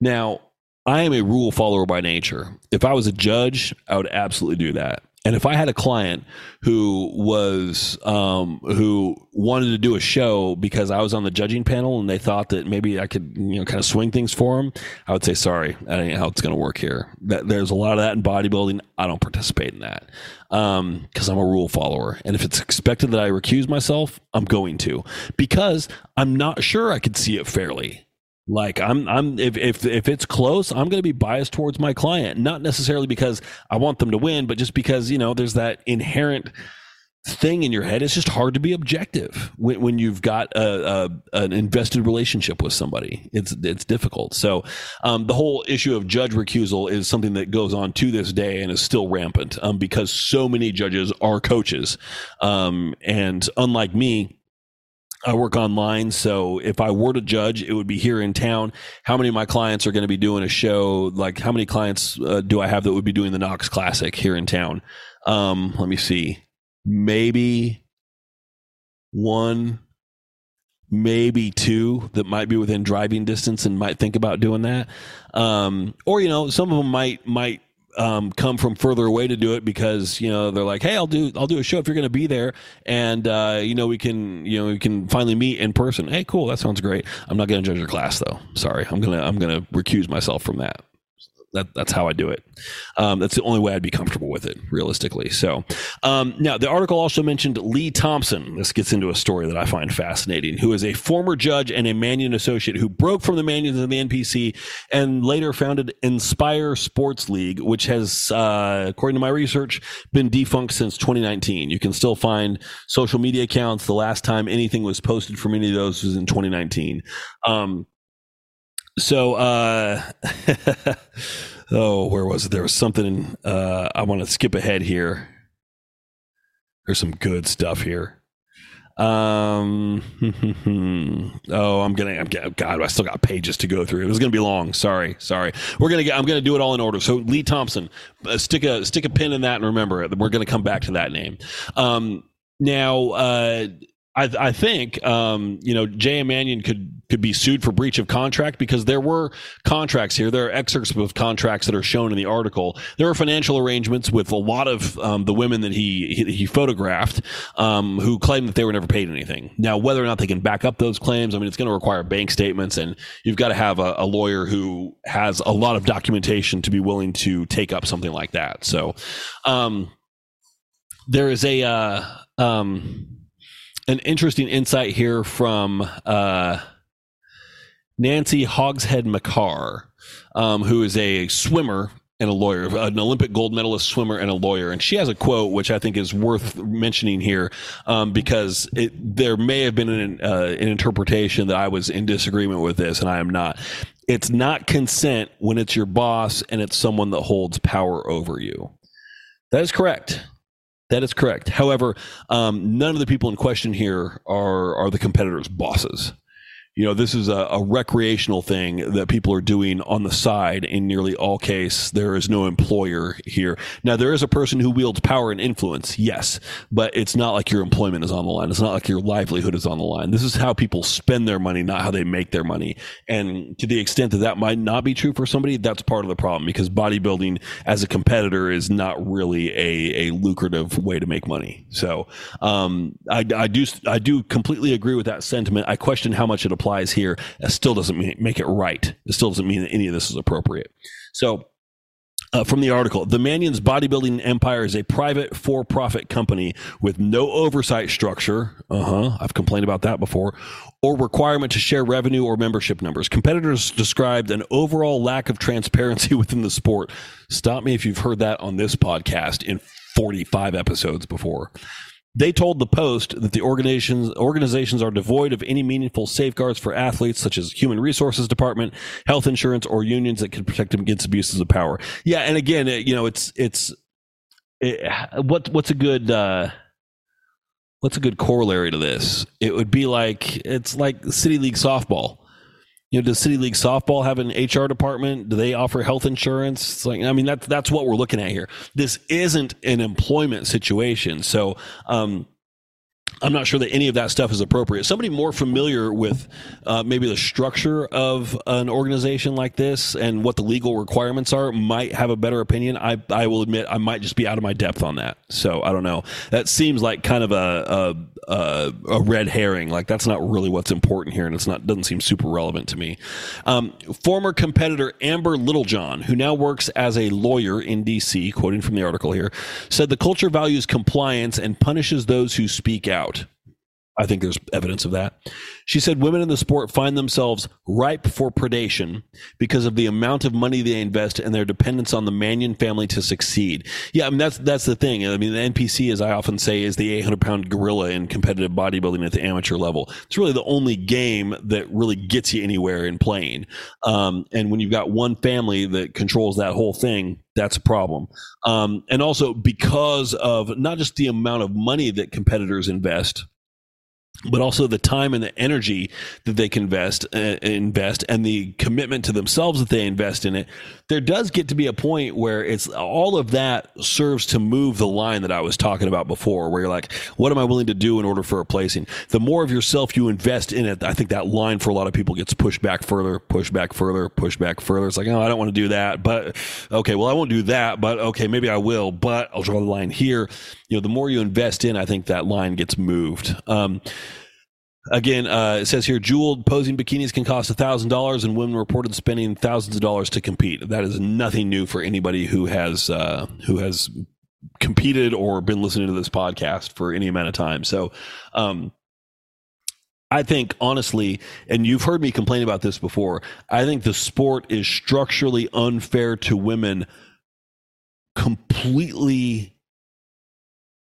Now, I am a rule follower by nature. If I was a judge, I would absolutely do that. And if I had a client who was um, who wanted to do a show because I was on the judging panel and they thought that maybe I could you know kind of swing things for them, I would say sorry, that ain't how it's going to work here. That, there's a lot of that in bodybuilding. I don't participate in that because um, I'm a rule follower. And if it's expected that I recuse myself, I'm going to because I'm not sure I could see it fairly. Like I'm, I'm if if if it's close, I'm going to be biased towards my client, not necessarily because I want them to win, but just because you know there's that inherent thing in your head. It's just hard to be objective when, when you've got a, a, an invested relationship with somebody. It's it's difficult. So um, the whole issue of judge recusal is something that goes on to this day and is still rampant um, because so many judges are coaches, um, and unlike me I work online, so if I were to judge, it would be here in town. How many of my clients are going to be doing a show? Like, how many clients uh, do I have that would be doing the Knox Classic here in town? Um, let me see. Maybe one, maybe two that might be within driving distance and might think about doing that. Um, or you know, some of them might might um, come from further away to do it because you know they're like, hey, I'll do I'll do a show if you're going to be there, and uh, you know we can you know we can finally meet in person. Hey, cool, that sounds great. I'm not going to judge your class though. Sorry, I'm gonna I'm gonna recuse myself from that that, that's how I do it. Um, that's the only way I'd be comfortable with it, realistically. So, um, now the article also mentioned Lee Thompson. This gets into a story that I find fascinating, who is a former judge and a Manion associate who broke from the Manions and the NPC and later founded Inspire Sports League, which has, uh, according to my research, been defunct since 2019. You can still find social media accounts. The last time anything was posted from any of those was in 2019. Um, so, uh, oh, where was it? There was something. Uh, I want to skip ahead here. There's some good stuff here. Um, oh, I'm gonna, I'm gonna, God, I still got pages to go through. It was gonna be long. Sorry, sorry. We're gonna get, I'm gonna do it all in order. So Lee Thompson, uh, stick a stick a pin in that and remember it. We're gonna come back to that name. Um, now, uh, I, I think um, you know Jay Manion could could be sued for breach of contract because there were contracts here. There are excerpts of contracts that are shown in the article. There are financial arrangements with a lot of um, the women that he he, he photographed um, who claimed that they were never paid anything. Now, whether or not they can back up those claims, I mean, it's going to require bank statements, and you've got to have a, a lawyer who has a lot of documentation to be willing to take up something like that. So, um, there is a uh, um, an interesting insight here from uh, Nancy Hogshead Makar, um, who is a swimmer and a lawyer, an Olympic gold medalist swimmer and a lawyer. And she has a quote which I think is worth mentioning here um, because it, there may have been an, uh, an interpretation that I was in disagreement with this, and I am not. It's not consent when it's your boss and it's someone that holds power over you. That is correct. That is correct. However, um, none of the people in question here are are the competitors' bosses you know this is a, a, recreational thing that people are doing on the side in nearly all case. There is no employer here. Now there is a person who wields power and influence yes but it's not like your employment is on the line. It's not like your livelihood is on the line. This is how people spend their money not how they make their money. And to the extent that that might not be true for somebody that's part of the problem because bodybuilding as a competitor is not really a, a lucrative way to make money. So um, I, I do i do completely agree with that sentiment. I question how much it applies applies here, it still doesn't mean, make it right. It still doesn't mean that any of this is appropriate. So, uh, from the article, the Manion's bodybuilding empire is a private for-profit company with no oversight structure. Uh huh. I've complained about that before, or requirement to share revenue or membership numbers. Competitors described an overall lack of transparency within the sport. Stop me if you've heard that on this podcast in 45 episodes before. They told the Post that the organizations organizations are devoid of any meaningful safeguards for athletes, such as human resources department, health insurance, or unions that can protect them against abuses of power. Yeah, and again, it, you know, it's it's it, what what's a good uh, what's a good corollary to this? It would be like it's like city league softball you know, does City League softball have an HR department? Do they offer health insurance? It's like, I mean, that's that's what we're looking at here. This isn't an employment situation. So, um, I'm not sure that any of that stuff is appropriate. Somebody more familiar with uh, maybe the structure of an organization like this and what the legal requirements are might have a better opinion. I, I will admit I might just be out of my depth on that. So I don't know. That seems like kind of a, a, a, red herring. Like that's not really what's important here, and it's not doesn't seem super relevant to me. Um, former competitor Amber Littlejohn, who now works as a lawyer in D.C., quoting from the article here, said the culture values compliance and punishes those who speak out out. I think there's evidence of that. She said women in the sport find themselves ripe for predation because of the amount of money they invest and their dependence on the Manion family to succeed. Yeah, I mean that's that's the thing. I mean the NPC, as I often say, is the 800 pound gorilla in competitive bodybuilding at the amateur level. It's really the only game that really gets you anywhere in playing. Um, and when you've got one family that controls that whole thing, that's a problem. Um, and also because of not just the amount of money that competitors invest but also the time and the energy that they can invest uh, invest and the commitment to themselves that they invest in it there does get to be a point where it's all of that serves to move the line that I was talking about before where you're like what am I willing to do in order for a placing? The more of yourself you invest in it I think that line for a lot of people gets pushed back further pushed back further pushed back further. It's like oh I don't want to do that but okay well I won't do that but okay maybe I will but I'll draw the line here. You know the more you invest in I think that line gets moved. Um, Again, uh, it says here jeweled posing bikinis can cost $1,000 and women reported spending thousands of dollars to compete. That is nothing new for anybody who has uh, who has competed or been listening to this podcast for any amount of time. So, um, I think honestly, and you've heard me complain about this before, I think the sport is structurally unfair to women completely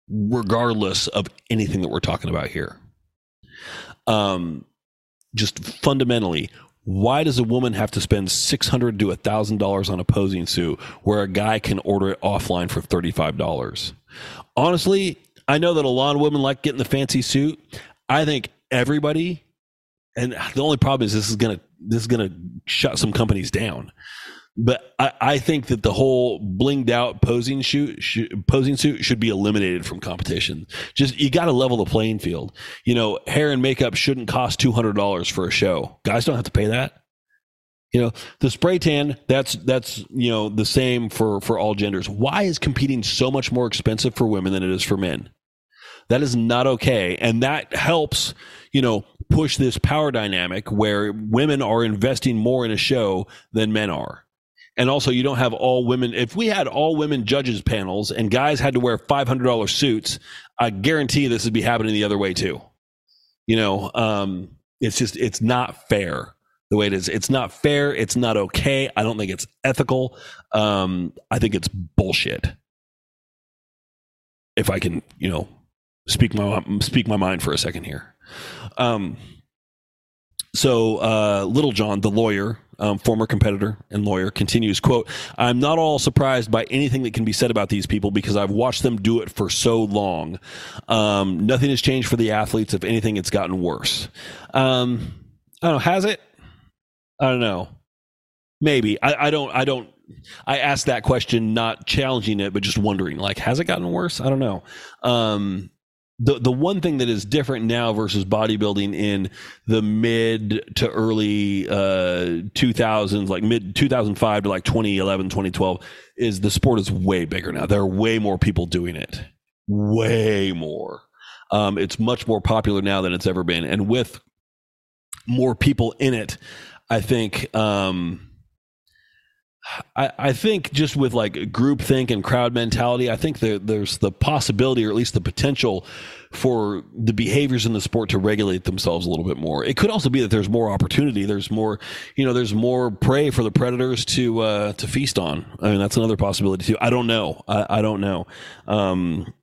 regardless of anything that we're talking about here um, just fundamentally, why does a woman have to spend six hundred to thousand dollars on a posing suit where a guy can order it offline for thirty five dollars? Honestly, I know that a lot of women like getting the fancy suit. I think everybody, and the only problem is this is gonna this is gonna shut some companies down. But I, I think that the whole blinged out posing shoot posing suit should be eliminated from competition. Just you got to level the playing field. You know, hair and makeup shouldn't cost two hundred dollars for a show. Guys don't have to pay that. You know, the spray tan, that's that's you know the same for for all genders. Why is competing so much more expensive for women than it is for men? That is not okay. And that helps, you know, push this power dynamic where women are investing more in a show than men are and also you don't have all women. If we had all women judges panels and guys had to wear $500 suits i guarantee this would be happening the other way too. You know um, it's just it's not fair the way it is. It's not fair. It's not okay. I don't think it's ethical. Um, i think it's bullshit. If i can you know speak my speak my mind for a second here. Um, so uh, Littlejohn, the lawyer, um, former competitor and lawyer, continues, quote, I'm not all surprised by anything that can be said about these people because I've watched them do it for so long. Um, nothing has changed for the athletes. If anything, it's gotten worse. Um, I don't know. Has it? I don't know. Maybe. I, I don't, I don't, I asked that question, not challenging it, but just wondering, like, has it gotten worse? I don't know. Um, the the one thing that is different now versus bodybuilding in the mid to early uh 2000s like mid 2005 to like 2011 2012 is the sport is way bigger now. There are way more people doing it. Way more. Um it's much more popular now than it's ever been. And with more people in it i think um I, I think just with like group think and crowd mentality, I think there, there's the possibility or at least the potential for the behaviors in the sport to regulate themselves a little bit more. It could also be that there's more opportunity. There's more, you know, there's more prey for the predators to uh, to feast on. I mean, that's another possibility too. I don't know. I, I don't know. Um,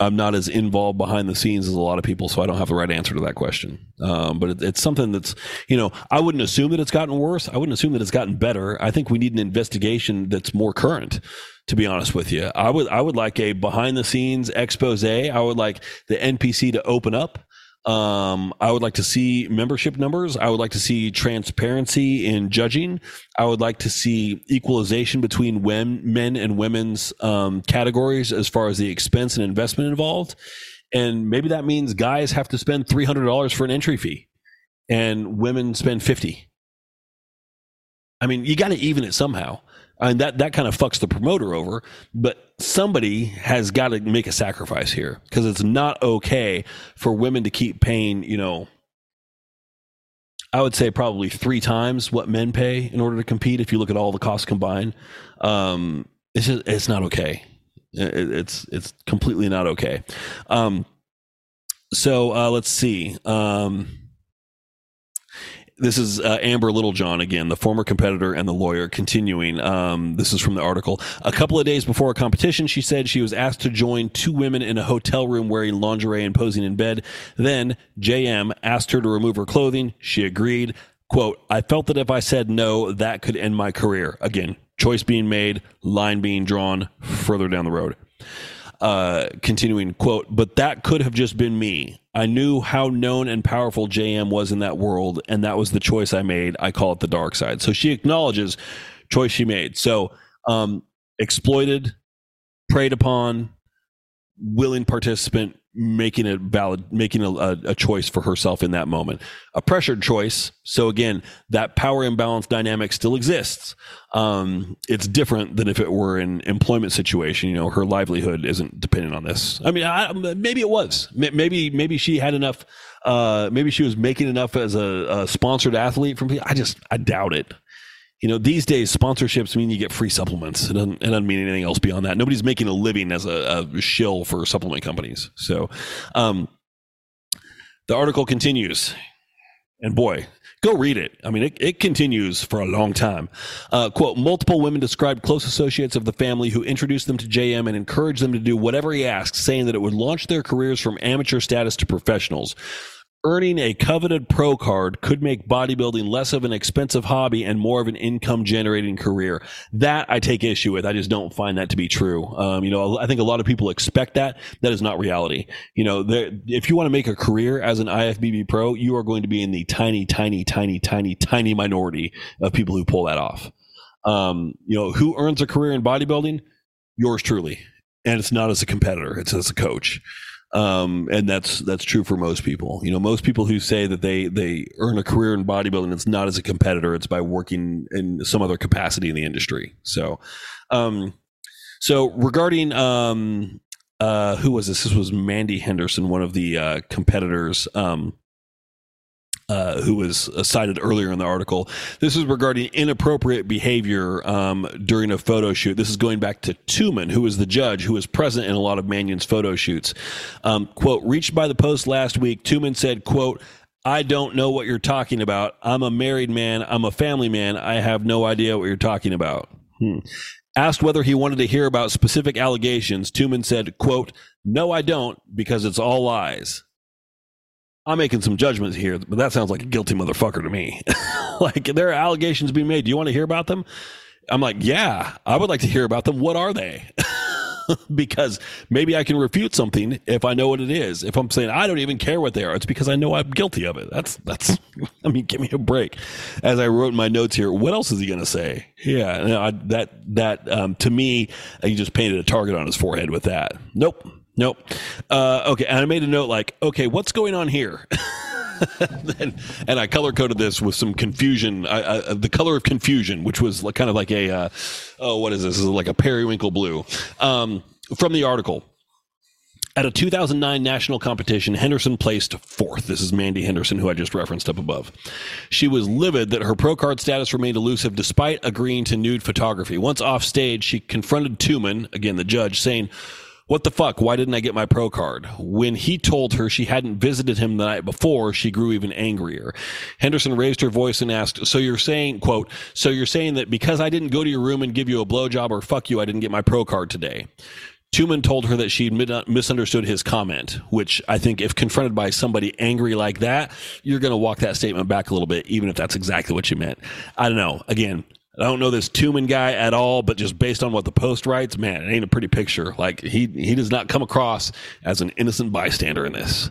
I'm not as involved behind the scenes as a lot of people, so I don't have the right answer to that question. Um, but it, it's something that's, you know, I wouldn't assume that it's gotten worse. I wouldn't assume that it's gotten better. I think we need an investigation that's more current. To be honest with you, I would I would like a behind the scenes expose. I would like the NPC to open up um, I would like to see membership numbers. I would like to see transparency in judging. I would like to see equalization between when, men and women's um, categories as far as the expense and investment involved. and maybe that means guys have to spend three hundred dollars for an entry fee, and women spend fifty. I mean, you got to even it somehow. Mean, that that kind of fucks the promoter over, but somebody has got to make a sacrifice here because it's not okay for women to keep paying, you know, I would say probably three times what men pay in order to compete. If you look at all the costs combined, um, it's just, it's not okay. It, it's it's completely not okay. Um, so uh, let's see. Um, this is uh, Amber Littlejohn again, the former competitor and the lawyer. Continuing, um, this is from the article. A couple of days before a competition, she said she was asked to join two women in a hotel room wearing lingerie and posing in bed. Then JM asked her to remove her clothing. She agreed. "Quote: I felt that if I said no, that could end my career." Again, choice being made, line being drawn further down the road. Uh, continuing quote, but that could have just been me. I knew how known and powerful JM was in that world, and that was the choice I made. I call it the dark side. So she acknowledges choice she made. So um, exploited, preyed upon, willing participant, making a valid making a, a, choice for herself in that moment. A pressured choice. So again that power imbalance dynamic still exists. Um, it's different than if it were an employment situation. You know her livelihood isn't dependent on this. I mean I, maybe it was. Maybe maybe she had enough uh, maybe she was making enough as a, a sponsored athlete from i just i doubt it you know, these days sponsorships mean you get free supplements. It doesn't, it doesn't mean anything else beyond that. Nobody's making a living as a, a shill for supplement companies. So, um, the article continues, and boy, go read it. I mean, it, it continues for a long time. Uh, quote, multiple women described close associates of the family who introduced them to JM and encouraged them to do whatever he asked, saying that it would launch their careers from amateur status to professionals. Earning a coveted pro card could make bodybuilding less of an expensive hobby and more of an income generating career. That I take issue with. I just don't find that to be true. Um, you know, I think a lot of people expect that. That is not reality. You know, if you want to make a career as an IFBB pro, you are going to be in the tiny, tiny, tiny, tiny, tiny minority of people who pull that off. Um, you know, who earns a career in bodybuilding? Yours truly. And it's not as a competitor, it's as a coach. Um, and that's that's true for most people. You know, most people who say that they they earn a career in bodybuilding, it's not as a competitor; it's by working in some other capacity in the industry. So, um, so regarding um, uh, who was this? This was Mandy Henderson, one of the uh, competitors. Um, uh, who was cited earlier in the article. This is regarding inappropriate behavior um, during a photo shoot. This is going back to Tuman, who was the judge who was present in a lot of Manion's photo shoots. Um, quote, reached by the post last week, Tuman said, quote, I don't know what you're talking about. I'm a married man. I'm a family man. I have no idea what you're talking about. Hmm. Asked whether he wanted to hear about specific allegations, Tuman said, quote, no, I don't, because it's all lies. I'm making some judgments here, but that sounds like a guilty motherfucker to me. like there are allegations being made. Do you want to hear about them? I'm like, yeah, I would like to hear about them. What are they? because maybe I can refute something if I know what it is. If I'm saying I don't even care what they are, it's because I know I'm guilty of it. That's that's. I mean, give me a break. As I wrote in my notes here, what else is he going to say? Yeah, I, that that um, to me, he just painted a target on his forehead with that. Nope, Nope. Uh, okay, and I made a note like, okay, what's going on here? and, and, I color coded this with some confusion, I, I, the color of confusion, which was like, kind of like a, uh, oh, what is this? is like a periwinkle blue um, from the article. At a 2009 national competition, Henderson placed fourth. This is Mandy Henderson, who I just referenced up above. She was livid that her pro card status remained elusive despite agreeing to nude photography. Once off stage, she confronted Tuman, again the judge, saying, what the fuck? Why didn't I get my pro card? When he told her she hadn't visited him the night before, she grew even angrier. Henderson raised her voice and asked, So you're saying, quote, so you're saying that because I didn't go to your room and give you a blowjob or fuck you, I didn't get my pro card today? Tuman told her that she misunderstood his comment, which I think if confronted by somebody angry like that, you're going to walk that statement back a little bit, even if that's exactly what you meant. I don't know. Again, I don't know this Tuman guy at all, but just based on what the post writes, man, it ain't a pretty picture. Like he he does not come across as an innocent bystander in this.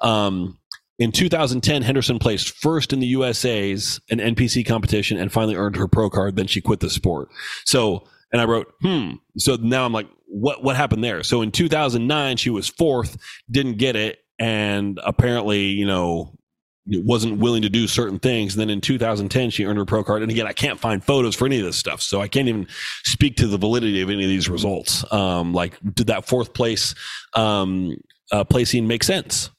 Um, in 2010, Henderson placed first in the USA's an NPC competition and finally earned her pro card. Then she quit the sport. So And I wrote, hmm. So now I'm like, what what happened there? So in 2009, she was fourth, didn't get it, and apparently, you know, wasn't willing to do certain things. And then in 2010, she earned her pro card. And again, I can't find photos for any of this stuff, so I can't even speak to the validity of any of these results. Um, like, did that fourth place um, uh, placing make sense?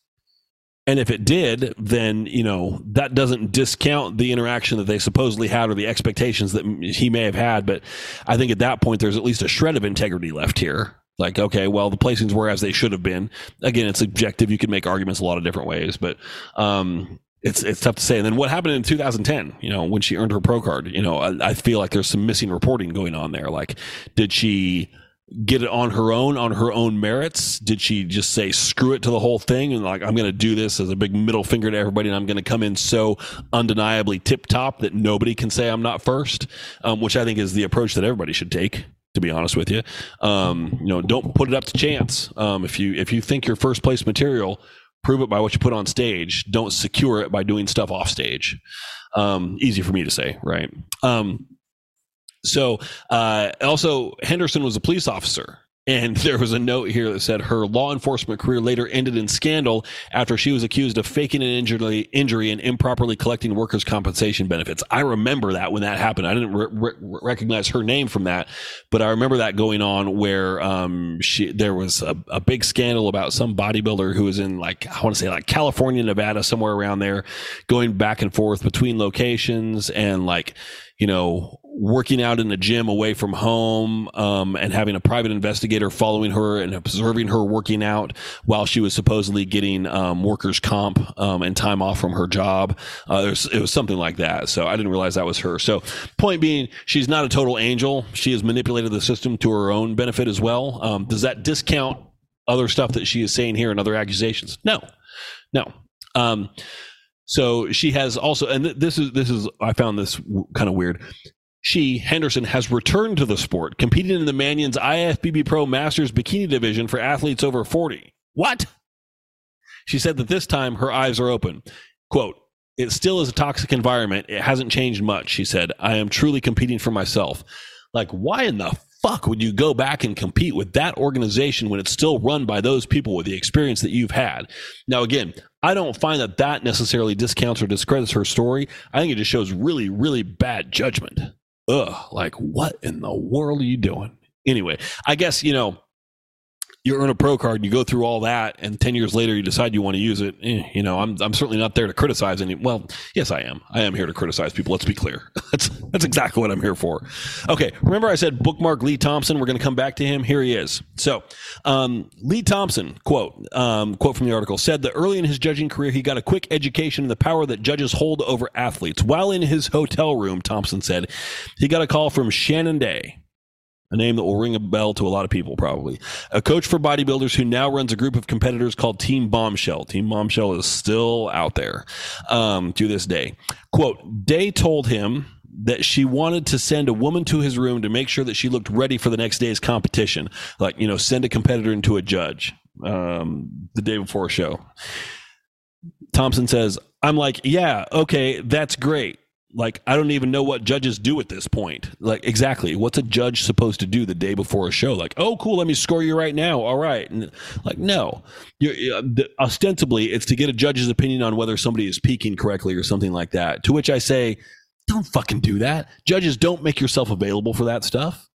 And if it did, then you know that doesn't discount the interaction that they supposedly had or the expectations that he may have had. But I think at that point, there's at least a shred of integrity left here. Like, okay, well, the placings were as they should have been. Again, it's objective. You can make arguments a lot of different ways, but um, it's it's tough to say. And then what happened in 2010? You know, when she earned her pro card. You know, I, I feel like there's some missing reporting going on there. Like, did she? get it on her own on her own merits did she just say screw it to the whole thing and like i'm going to do this as a big middle finger to everybody and i'm going to come in so undeniably tip top that nobody can say i'm not first um, which i think is the approach that everybody should take to be honest with you. Um, you know don't put it up to chance. Um, if you if you think you're first place material prove it by what you put on stage. Don't secure it by doing stuff off stage. Um, easy for me to say right? Um, so, uh, also, Henderson was a police officer. And there was a note here that said her law enforcement career later ended in scandal after she was accused of faking an injury, injury and improperly collecting workers' compensation benefits. I remember that when that happened. I didn't re- re- recognize her name from that, but I remember that going on where um, she there was a, a big scandal about some bodybuilder who was in like I want to say like California, Nevada, somewhere around there, going back and forth between locations and like you know working out in the gym away from home um, and having a private investigator following her and observing her working out while she was supposedly getting um, workers comp um, and time off from her job. Uh, it was something like that. So i didn't realize that was her. So point being she's not a total angel. She has manipulated the system to her own benefit as well. Um, does that discount other stuff that she is saying here and other accusations? No. No. Um, so she has also, and this is this is I found this kind of weird she, Henderson, has returned to the sport, competing in the Manion's IFBB Pro Masters Bikini Division for athletes over 40. What? She said that this time her eyes are open. Quote, it still is a toxic environment. It hasn't changed much, she said. I am truly competing for myself. Like, why in the fuck would you go back and compete with that organization when it's still run by those people with the experience that you've had? Now, again, I don't find that that necessarily discounts or discredits her story. I think it just shows really, really bad judgment ugh, like what in the world are you doing? Anyway, I guess, you know, you earn a pro card you go through all that and 10 years later you decide you want to use it eh, you know I'm, I'm certainly not there to criticize any well yes i am. I am here to criticize people let's be clear. That's that's exactly what i'm here for. Okay remember i said bookmark lee thompson? We're going to come back to him? Here he is. So um, lee thompson quote um, quote from the article said that early in his judging career he got a quick education in the power that judges hold over athletes. While in his hotel room thompson said he got a call from Shannon Dey a name that will ring a bell to a lot of people probably. A coach for bodybuilders who now runs a group of competitors called Team Bombshell. Team Bombshell is still out there um, to this day. Quote, Dey told him that she wanted to send a woman to his room to make sure that she looked ready for the next day's competition. Like, you know, send a competitor into a judge um, the day before a show. Thompson says, I'm like, yeah, okay, that's great like I don't even know what judges do at this point. Like exactly, what's a judge supposed to do the day before a show? Like, oh, cool, let me score you right now. All right, and like no, You're, ostensibly it's to get a judge's opinion on whether somebody is peaking correctly or something like that. To which I say, don't fucking do that. Judges don't make yourself available for that stuff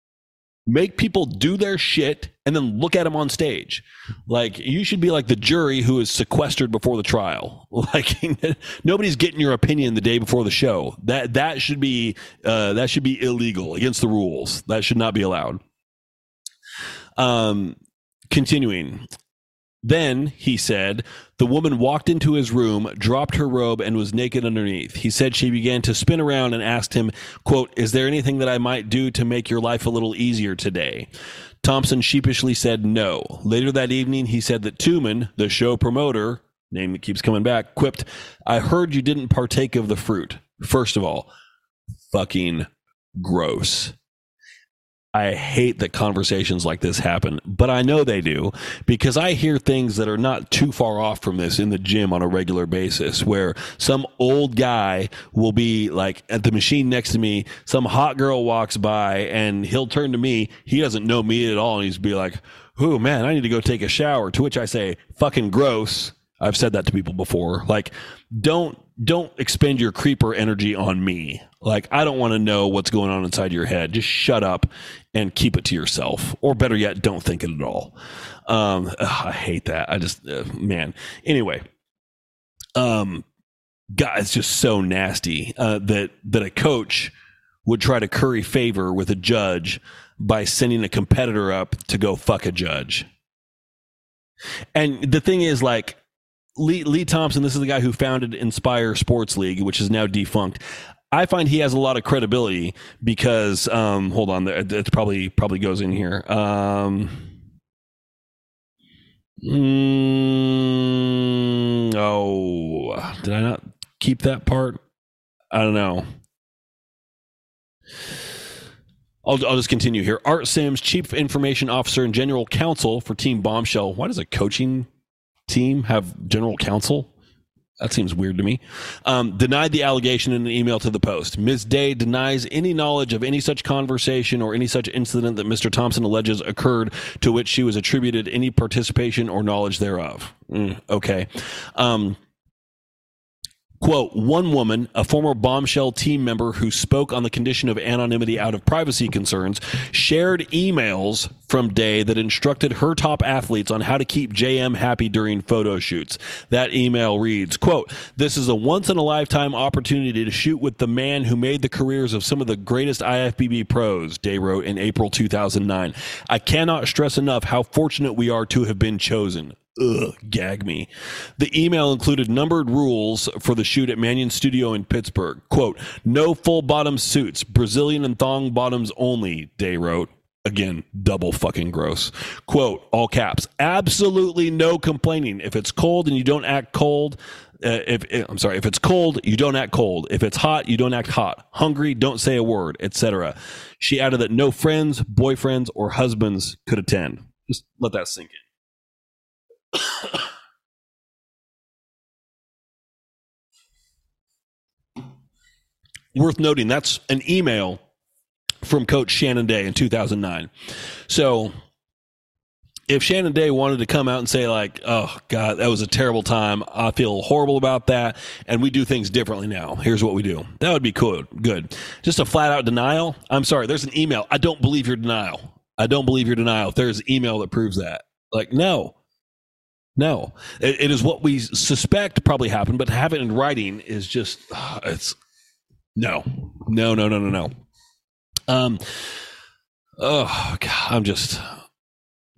make people do their shit and then look at them on stage. Like you should be like the jury who is sequestered before the trial. Like nobody's getting your opinion the day before the show. That that should be uh, that should be illegal against the rules. That should not be allowed. Um continuing then, he said, the woman walked into his room, dropped her robe, and was naked underneath. He said she began to spin around and asked him, quote, Is there anything that I might do to make your life a little easier today? Thompson sheepishly said no. Later that evening, he said that Tuman, the show promoter, name that keeps coming back, quipped, I heard you didn't partake of the fruit. First of all, fucking gross. I hate that conversations like this happen, but I know they do because I hear things that are not too far off from this in the gym on a regular basis where some old guy will be like at the machine next to me, some hot girl walks by and he'll turn to me. He doesn't know me at all. And he's be like, Oh man, I need to go take a shower. To which I say, fucking gross. I've said that to people before. Like, don't don't expend your creeper energy on me. Like, I don't want to know what's going on inside your head. Just shut up and keep it to yourself. Or better yet, don't think it at all. Um, ugh, I hate that. I just, uh, man. Anyway, um, God, it's just so nasty uh, that that a coach would try to curry favor with a judge by sending a competitor up to go fuck a judge. And the thing is, like, Lee, Lee Thompson, this is the guy who founded Inspire Sports League, which is now defunct. I find he has a lot of credibility because, um, hold on, it probably probably goes in here. Um, mm, oh, did I not keep that part? I don't know. I'll, I'll just continue here. Art Sims, Chief Information Officer and General Counsel for Team Bombshell. Why does a coaching team have general counsel? That seems weird to me. Um, denied the allegation in an email to the Post. Ms. Dey denies any knowledge of any such conversation or any such incident that Mr. Thompson alleges occurred to which she was attributed any participation or knowledge thereof. Mm, okay. Um, Quote, one woman, a former bombshell team member who spoke on the condition of anonymity out of privacy concerns, shared emails from Dey that instructed her top athletes on how to keep JM happy during photo shoots. That email reads, quote, this is a once in a lifetime opportunity to shoot with the man who made the careers of some of the greatest IFBB pros, Dey wrote in April 2009. I cannot stress enough how fortunate we are to have been chosen ugh, gag me. The email included numbered rules for the shoot at Manion Studio in Pittsburgh. Quote, no full bottom suits, Brazilian and thong bottoms only, Dey wrote. Again, double fucking gross. Quote, all caps, absolutely no complaining. If it's cold and you don't act cold, uh, if, I'm sorry, if it's cold, you don't act cold. If it's hot, you don't act hot. Hungry, don't say a word, etc. She added that no friends, boyfriends, or husbands could attend. Just let that sink in. Worth noting, that's an email from Coach Shannon Dey in 2009. So if Shannon Dey wanted to come out and say like, "Oh God, that was a terrible time. I feel horrible about that, and we do things differently now. Here's what we do." That would be cool. Good. Just a flat out denial. I'm sorry. There's an email. I don't believe your denial. I don't believe your denial. There's email that proves that, like, no, no, it, it is what we suspect probably happened, but have it in writing is just uh, it's no, no, no, no, no, no. Um, oh God, I'm just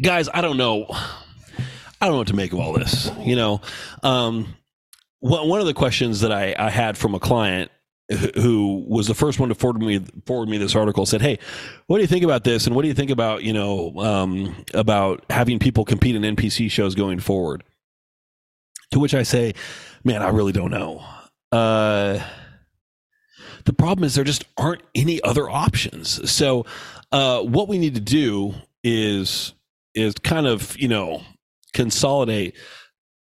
guys. I don't know. I don't know what to make of all this. You know, um, one of the questions that I, I had from a client who was the first one to forward me forward me this article said, "Hey, what do you think about this? And what do you think about you know um, about having people compete in NPC shows going forward?" To which I say, "Man, I really don't know." Uh, the problem is there just aren't any other options. So, uh, what we need to do is is kind of you know consolidate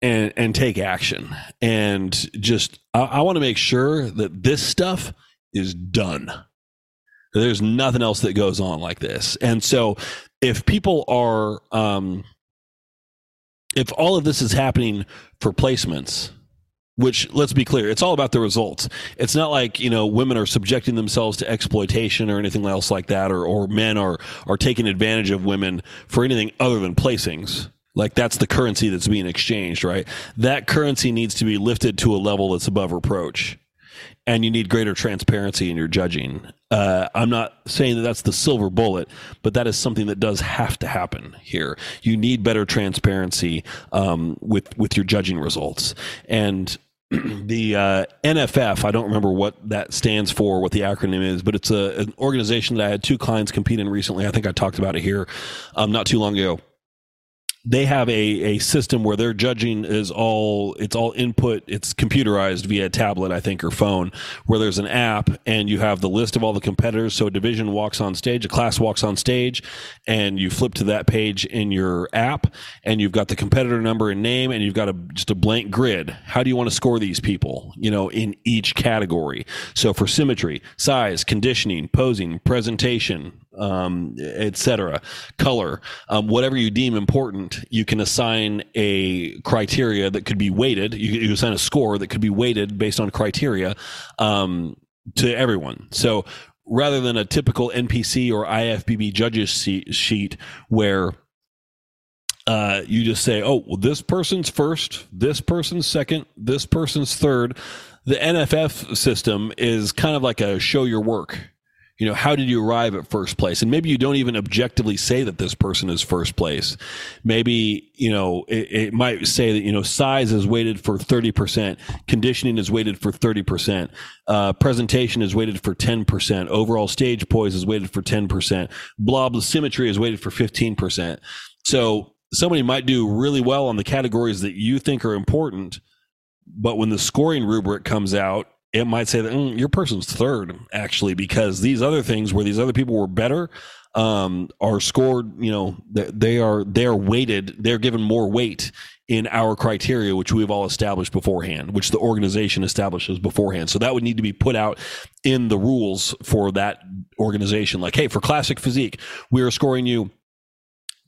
and and take action. And just I, I want to make sure that this stuff is done. There's nothing else that goes on like this, and so if people are um, if all of this is happening for placements which let's be clear it's all about the results. It's not like you know women are subjecting themselves to exploitation or anything else like that or, or men are are taking advantage of women for anything other than placings like that's the currency that's being exchanged, right? That currency needs to be lifted to a level that's above reproach. And you need greater transparency in your judging. Uh, I'm not saying that that's the silver bullet, but that is something that does have to happen here. You need better transparency um, with with your judging results. And the uh, NFF, I don't remember what that stands for, what the acronym is, but it's a, an organization that I had two clients compete in recently. I think I talked about it here um, not too long ago they have a, a system where their judging is all it's all input it's computerized via tablet i think or phone where there's an app and you have the list of all the competitors. So a division walks on stage a class walks on stage and you flip to that page in your app and you've got the competitor number and name and you've got a just a blank grid. How do you want to score these people you know in each category? So for symmetry size conditioning posing presentation um, etc. Color, um, whatever you deem important, you can assign a criteria that could be weighted. You, you assign a score that could be weighted based on criteria um, to everyone. So rather than a typical NPC or IFBB judges sheet where uh, you just say, oh, well, this person's first, this person's second, this person's third. The NFF system is kind of like a show your work you know how did you arrive at first place? And maybe you don't even objectively say that this person is first place. Maybe you know it, it might say that you know size is weighted for 30% conditioning is weighted for 30% uh, presentation is weighted for 10% overall stage poise is weighted for 10% blob symmetry is weighted for 15% so somebody might do really well on the categories that you think are important but when the scoring rubric comes out it might say that mm, your person's third actually because these other things where these other people were better um, are scored you know they are they're weighted they're given more weight in our criteria which we've all established beforehand which the organization establishes beforehand. So that would need to be put out in the rules for that organization. Like hey for classic physique we are scoring you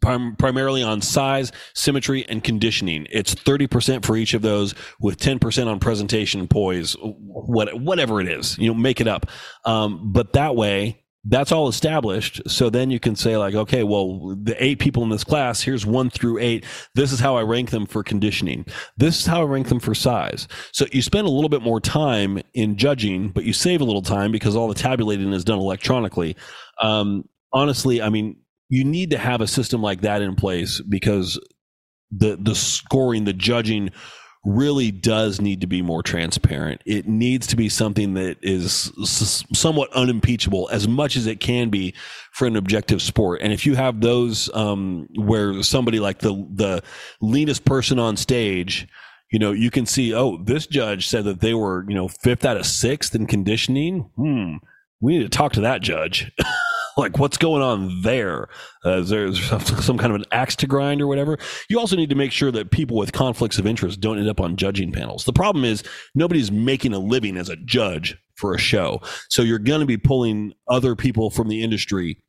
prim- primarily on size, symmetry, and conditioning. It's 30% for each of those with 10% on presentation poise, what, whatever it is, you know, make it up. Um, but that way, that's all established. So then you can say like, okay, well, the eight people in this class, here's one through eight. This is how I rank them for conditioning. This is how I rank them for size. So you spend a little bit more time in judging, but you save a little time because all the tabulating is done electronically. Um, honestly, I mean, you need to have a system like that in place because the the scoring, the judging really does need to be more transparent. It needs to be something that is somewhat unimpeachable as much as it can be for an objective sport. And if you have those um, where somebody like the the leanest person on stage, you know, you can see, oh, this judge said that they were, you know, fifth out of sixth in conditioning. Hmm, we need to talk to that judge. like what's going on there? Uh, is there some kind of an axe to grind or whatever? You also need to make sure that people with conflicts of interest don't end up on judging panels. The problem is nobody's making a living as a judge for a show. So you're going to be pulling other people from the industry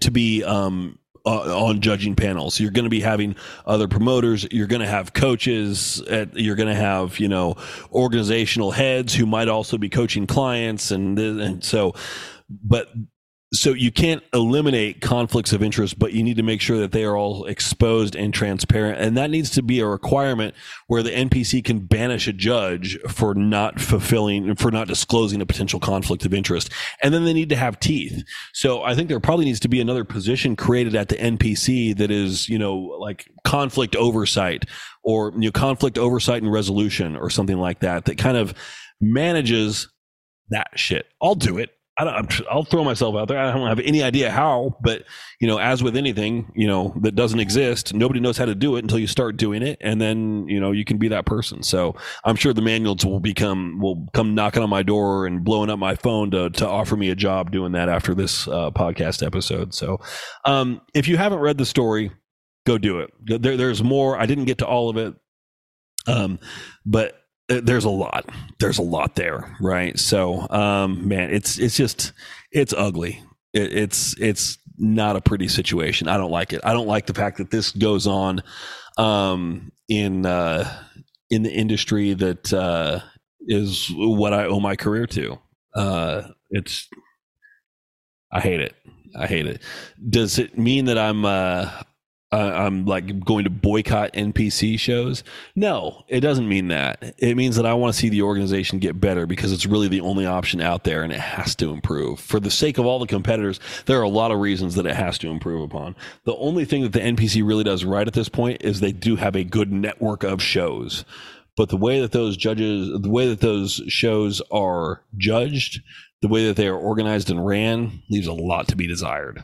to be um, uh, on judging panels. You're going to be having other promoters. You're going to have coaches. At, you're going to have you know organizational heads who might also be coaching clients, and and so. But so you can't eliminate conflicts of interest but you need to make sure that they are all exposed and transparent. And that needs to be a requirement where the npc can banish a judge for not fulfilling for not disclosing a potential conflict of interest. And then they need to have teeth. So i think there probably needs to be another position created at the npc that is you know like conflict oversight or you know conflict oversight and resolution or something like that that kind of manages that shit. I'll do it I will throw myself out there. I don't have any idea how, but you know, as with anything, you know, that doesn't exist, nobody knows how to do it until you start doing it, and then you know you can be that person. So I'm sure the Manions will become will come knocking on my door and blowing up my phone to to offer me a job doing that after this uh, podcast episode. So um, if you haven't read the story, go do it. There, there's more. I didn't get to all of it, um, but there's a lot. There's a lot there right? So um man it's it's just it's ugly. It, it's it's not a pretty situation. I don't like it. I don't like the fact that this goes on um in uh in the industry that uh is what i owe my career to. Uh it's i hate it. I hate it. Does it mean that i'm uh uh, I'm like going to boycott NPC shows. No, it doesn't mean that. It means that I want to see the organization get better because it's really the only option out there and it has to improve. For the sake of all the competitors, there are a lot of reasons that it has to improve upon. The only thing that the NPC really does right at this point is they do have a good network of shows. But the way that those judges, the way that those shows are judged, the way that they are organized and ran leaves a lot to be desired.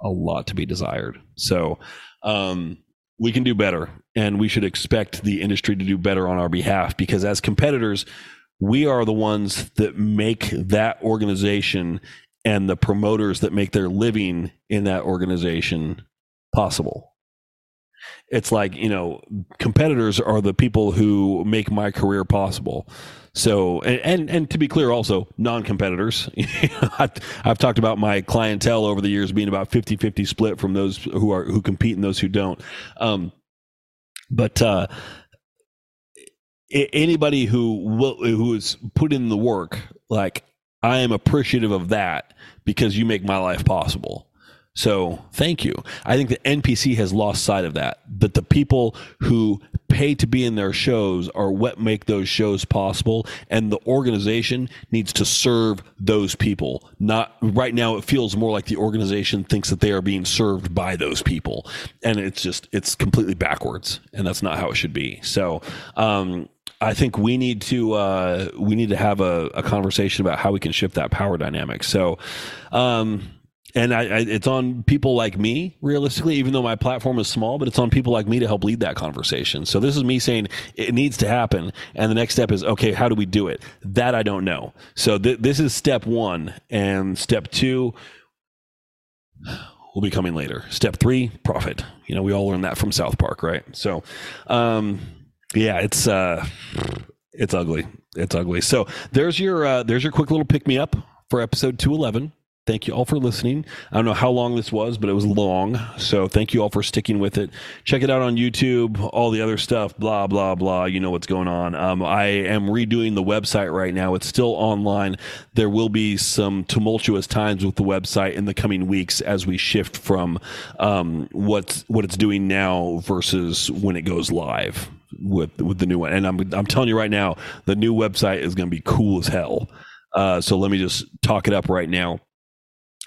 A lot to be desired. So, um, we can do better, and we should expect the industry to do better on our behalf because as competitors, we are the ones that make that organization and the promoters that make their living in that organization possible. It's like you know competitors are the people who make my career possible so and and, and to be clear also non-competitors. I've talked about my clientele over the years being about 50-50 split from those who are who compete and those who don't. Um, but uh, anybody who will who is put in the work like i am appreciative of that because you make my life possible so thank you. I think the NPC has lost sight of that. That the people who pay to be in their shows are what make those shows possible, and the organization needs to serve those people. Not right now. It feels more like the organization thinks that they are being served by those people, and it's just it's completely backwards, and that's not how it should be. So. Um, I think we need to uh, we need to have a, a, conversation about how we can shift that power dynamic. So, um, and I, I, it's on people like me realistically even though my platform is small but it's on people like me to help lead that conversation. So this is me saying it needs to happen and the next step is okay how do we do it? That i don't know. So th- this is step one. And step two will be coming later. Step three profit. You know we all learned that from south park right? So um yeah it's uh it's ugly. It's ugly. So there's your uh there's your quick little pick me up for episode 211 Thank you all for listening. I don't know how long this was, but it was long. So thank you all for sticking with it. Check it out on YouTube, all the other stuff, blah, blah, blah. You know what's going on. Um, I am redoing the website right now. It's still online. There will be some tumultuous times with the website in the coming weeks as we shift from um, what, what it's doing now versus when it goes live with, with the new one. And I'm, I'm telling you right now, the new website is going to be cool as hell. Uh, so let me just talk it up right now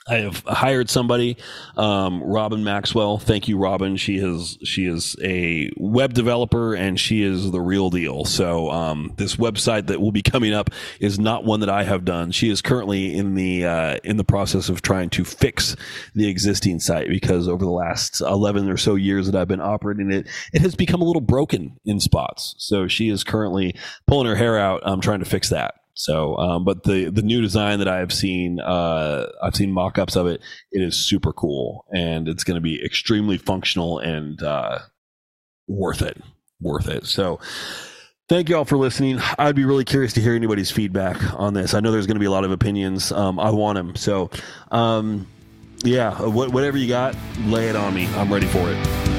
I have hired somebody, um, Robin Maxwell. Thank you, Robin. She is she is a web developer and she is the real deal. So um, this website that will be coming up is not one that I have done. She is currently in the uh, in the process of trying to fix the existing site because over the last eleven or so years that I've been operating it, it has become a little broken in spots. So she is currently pulling her hair out, um, trying to fix that. So, um, but the the new design that I've seen, uh, I've seen mock-ups of it. It is super cool, and it's going to be extremely functional and uh, worth it. Worth it. So, thank you all for listening. I'd be really curious to hear anybody's feedback on this. I know there's going to be a lot of opinions. Um, I want them. So, um, yeah, whatever you got, lay it on me. I'm ready for it.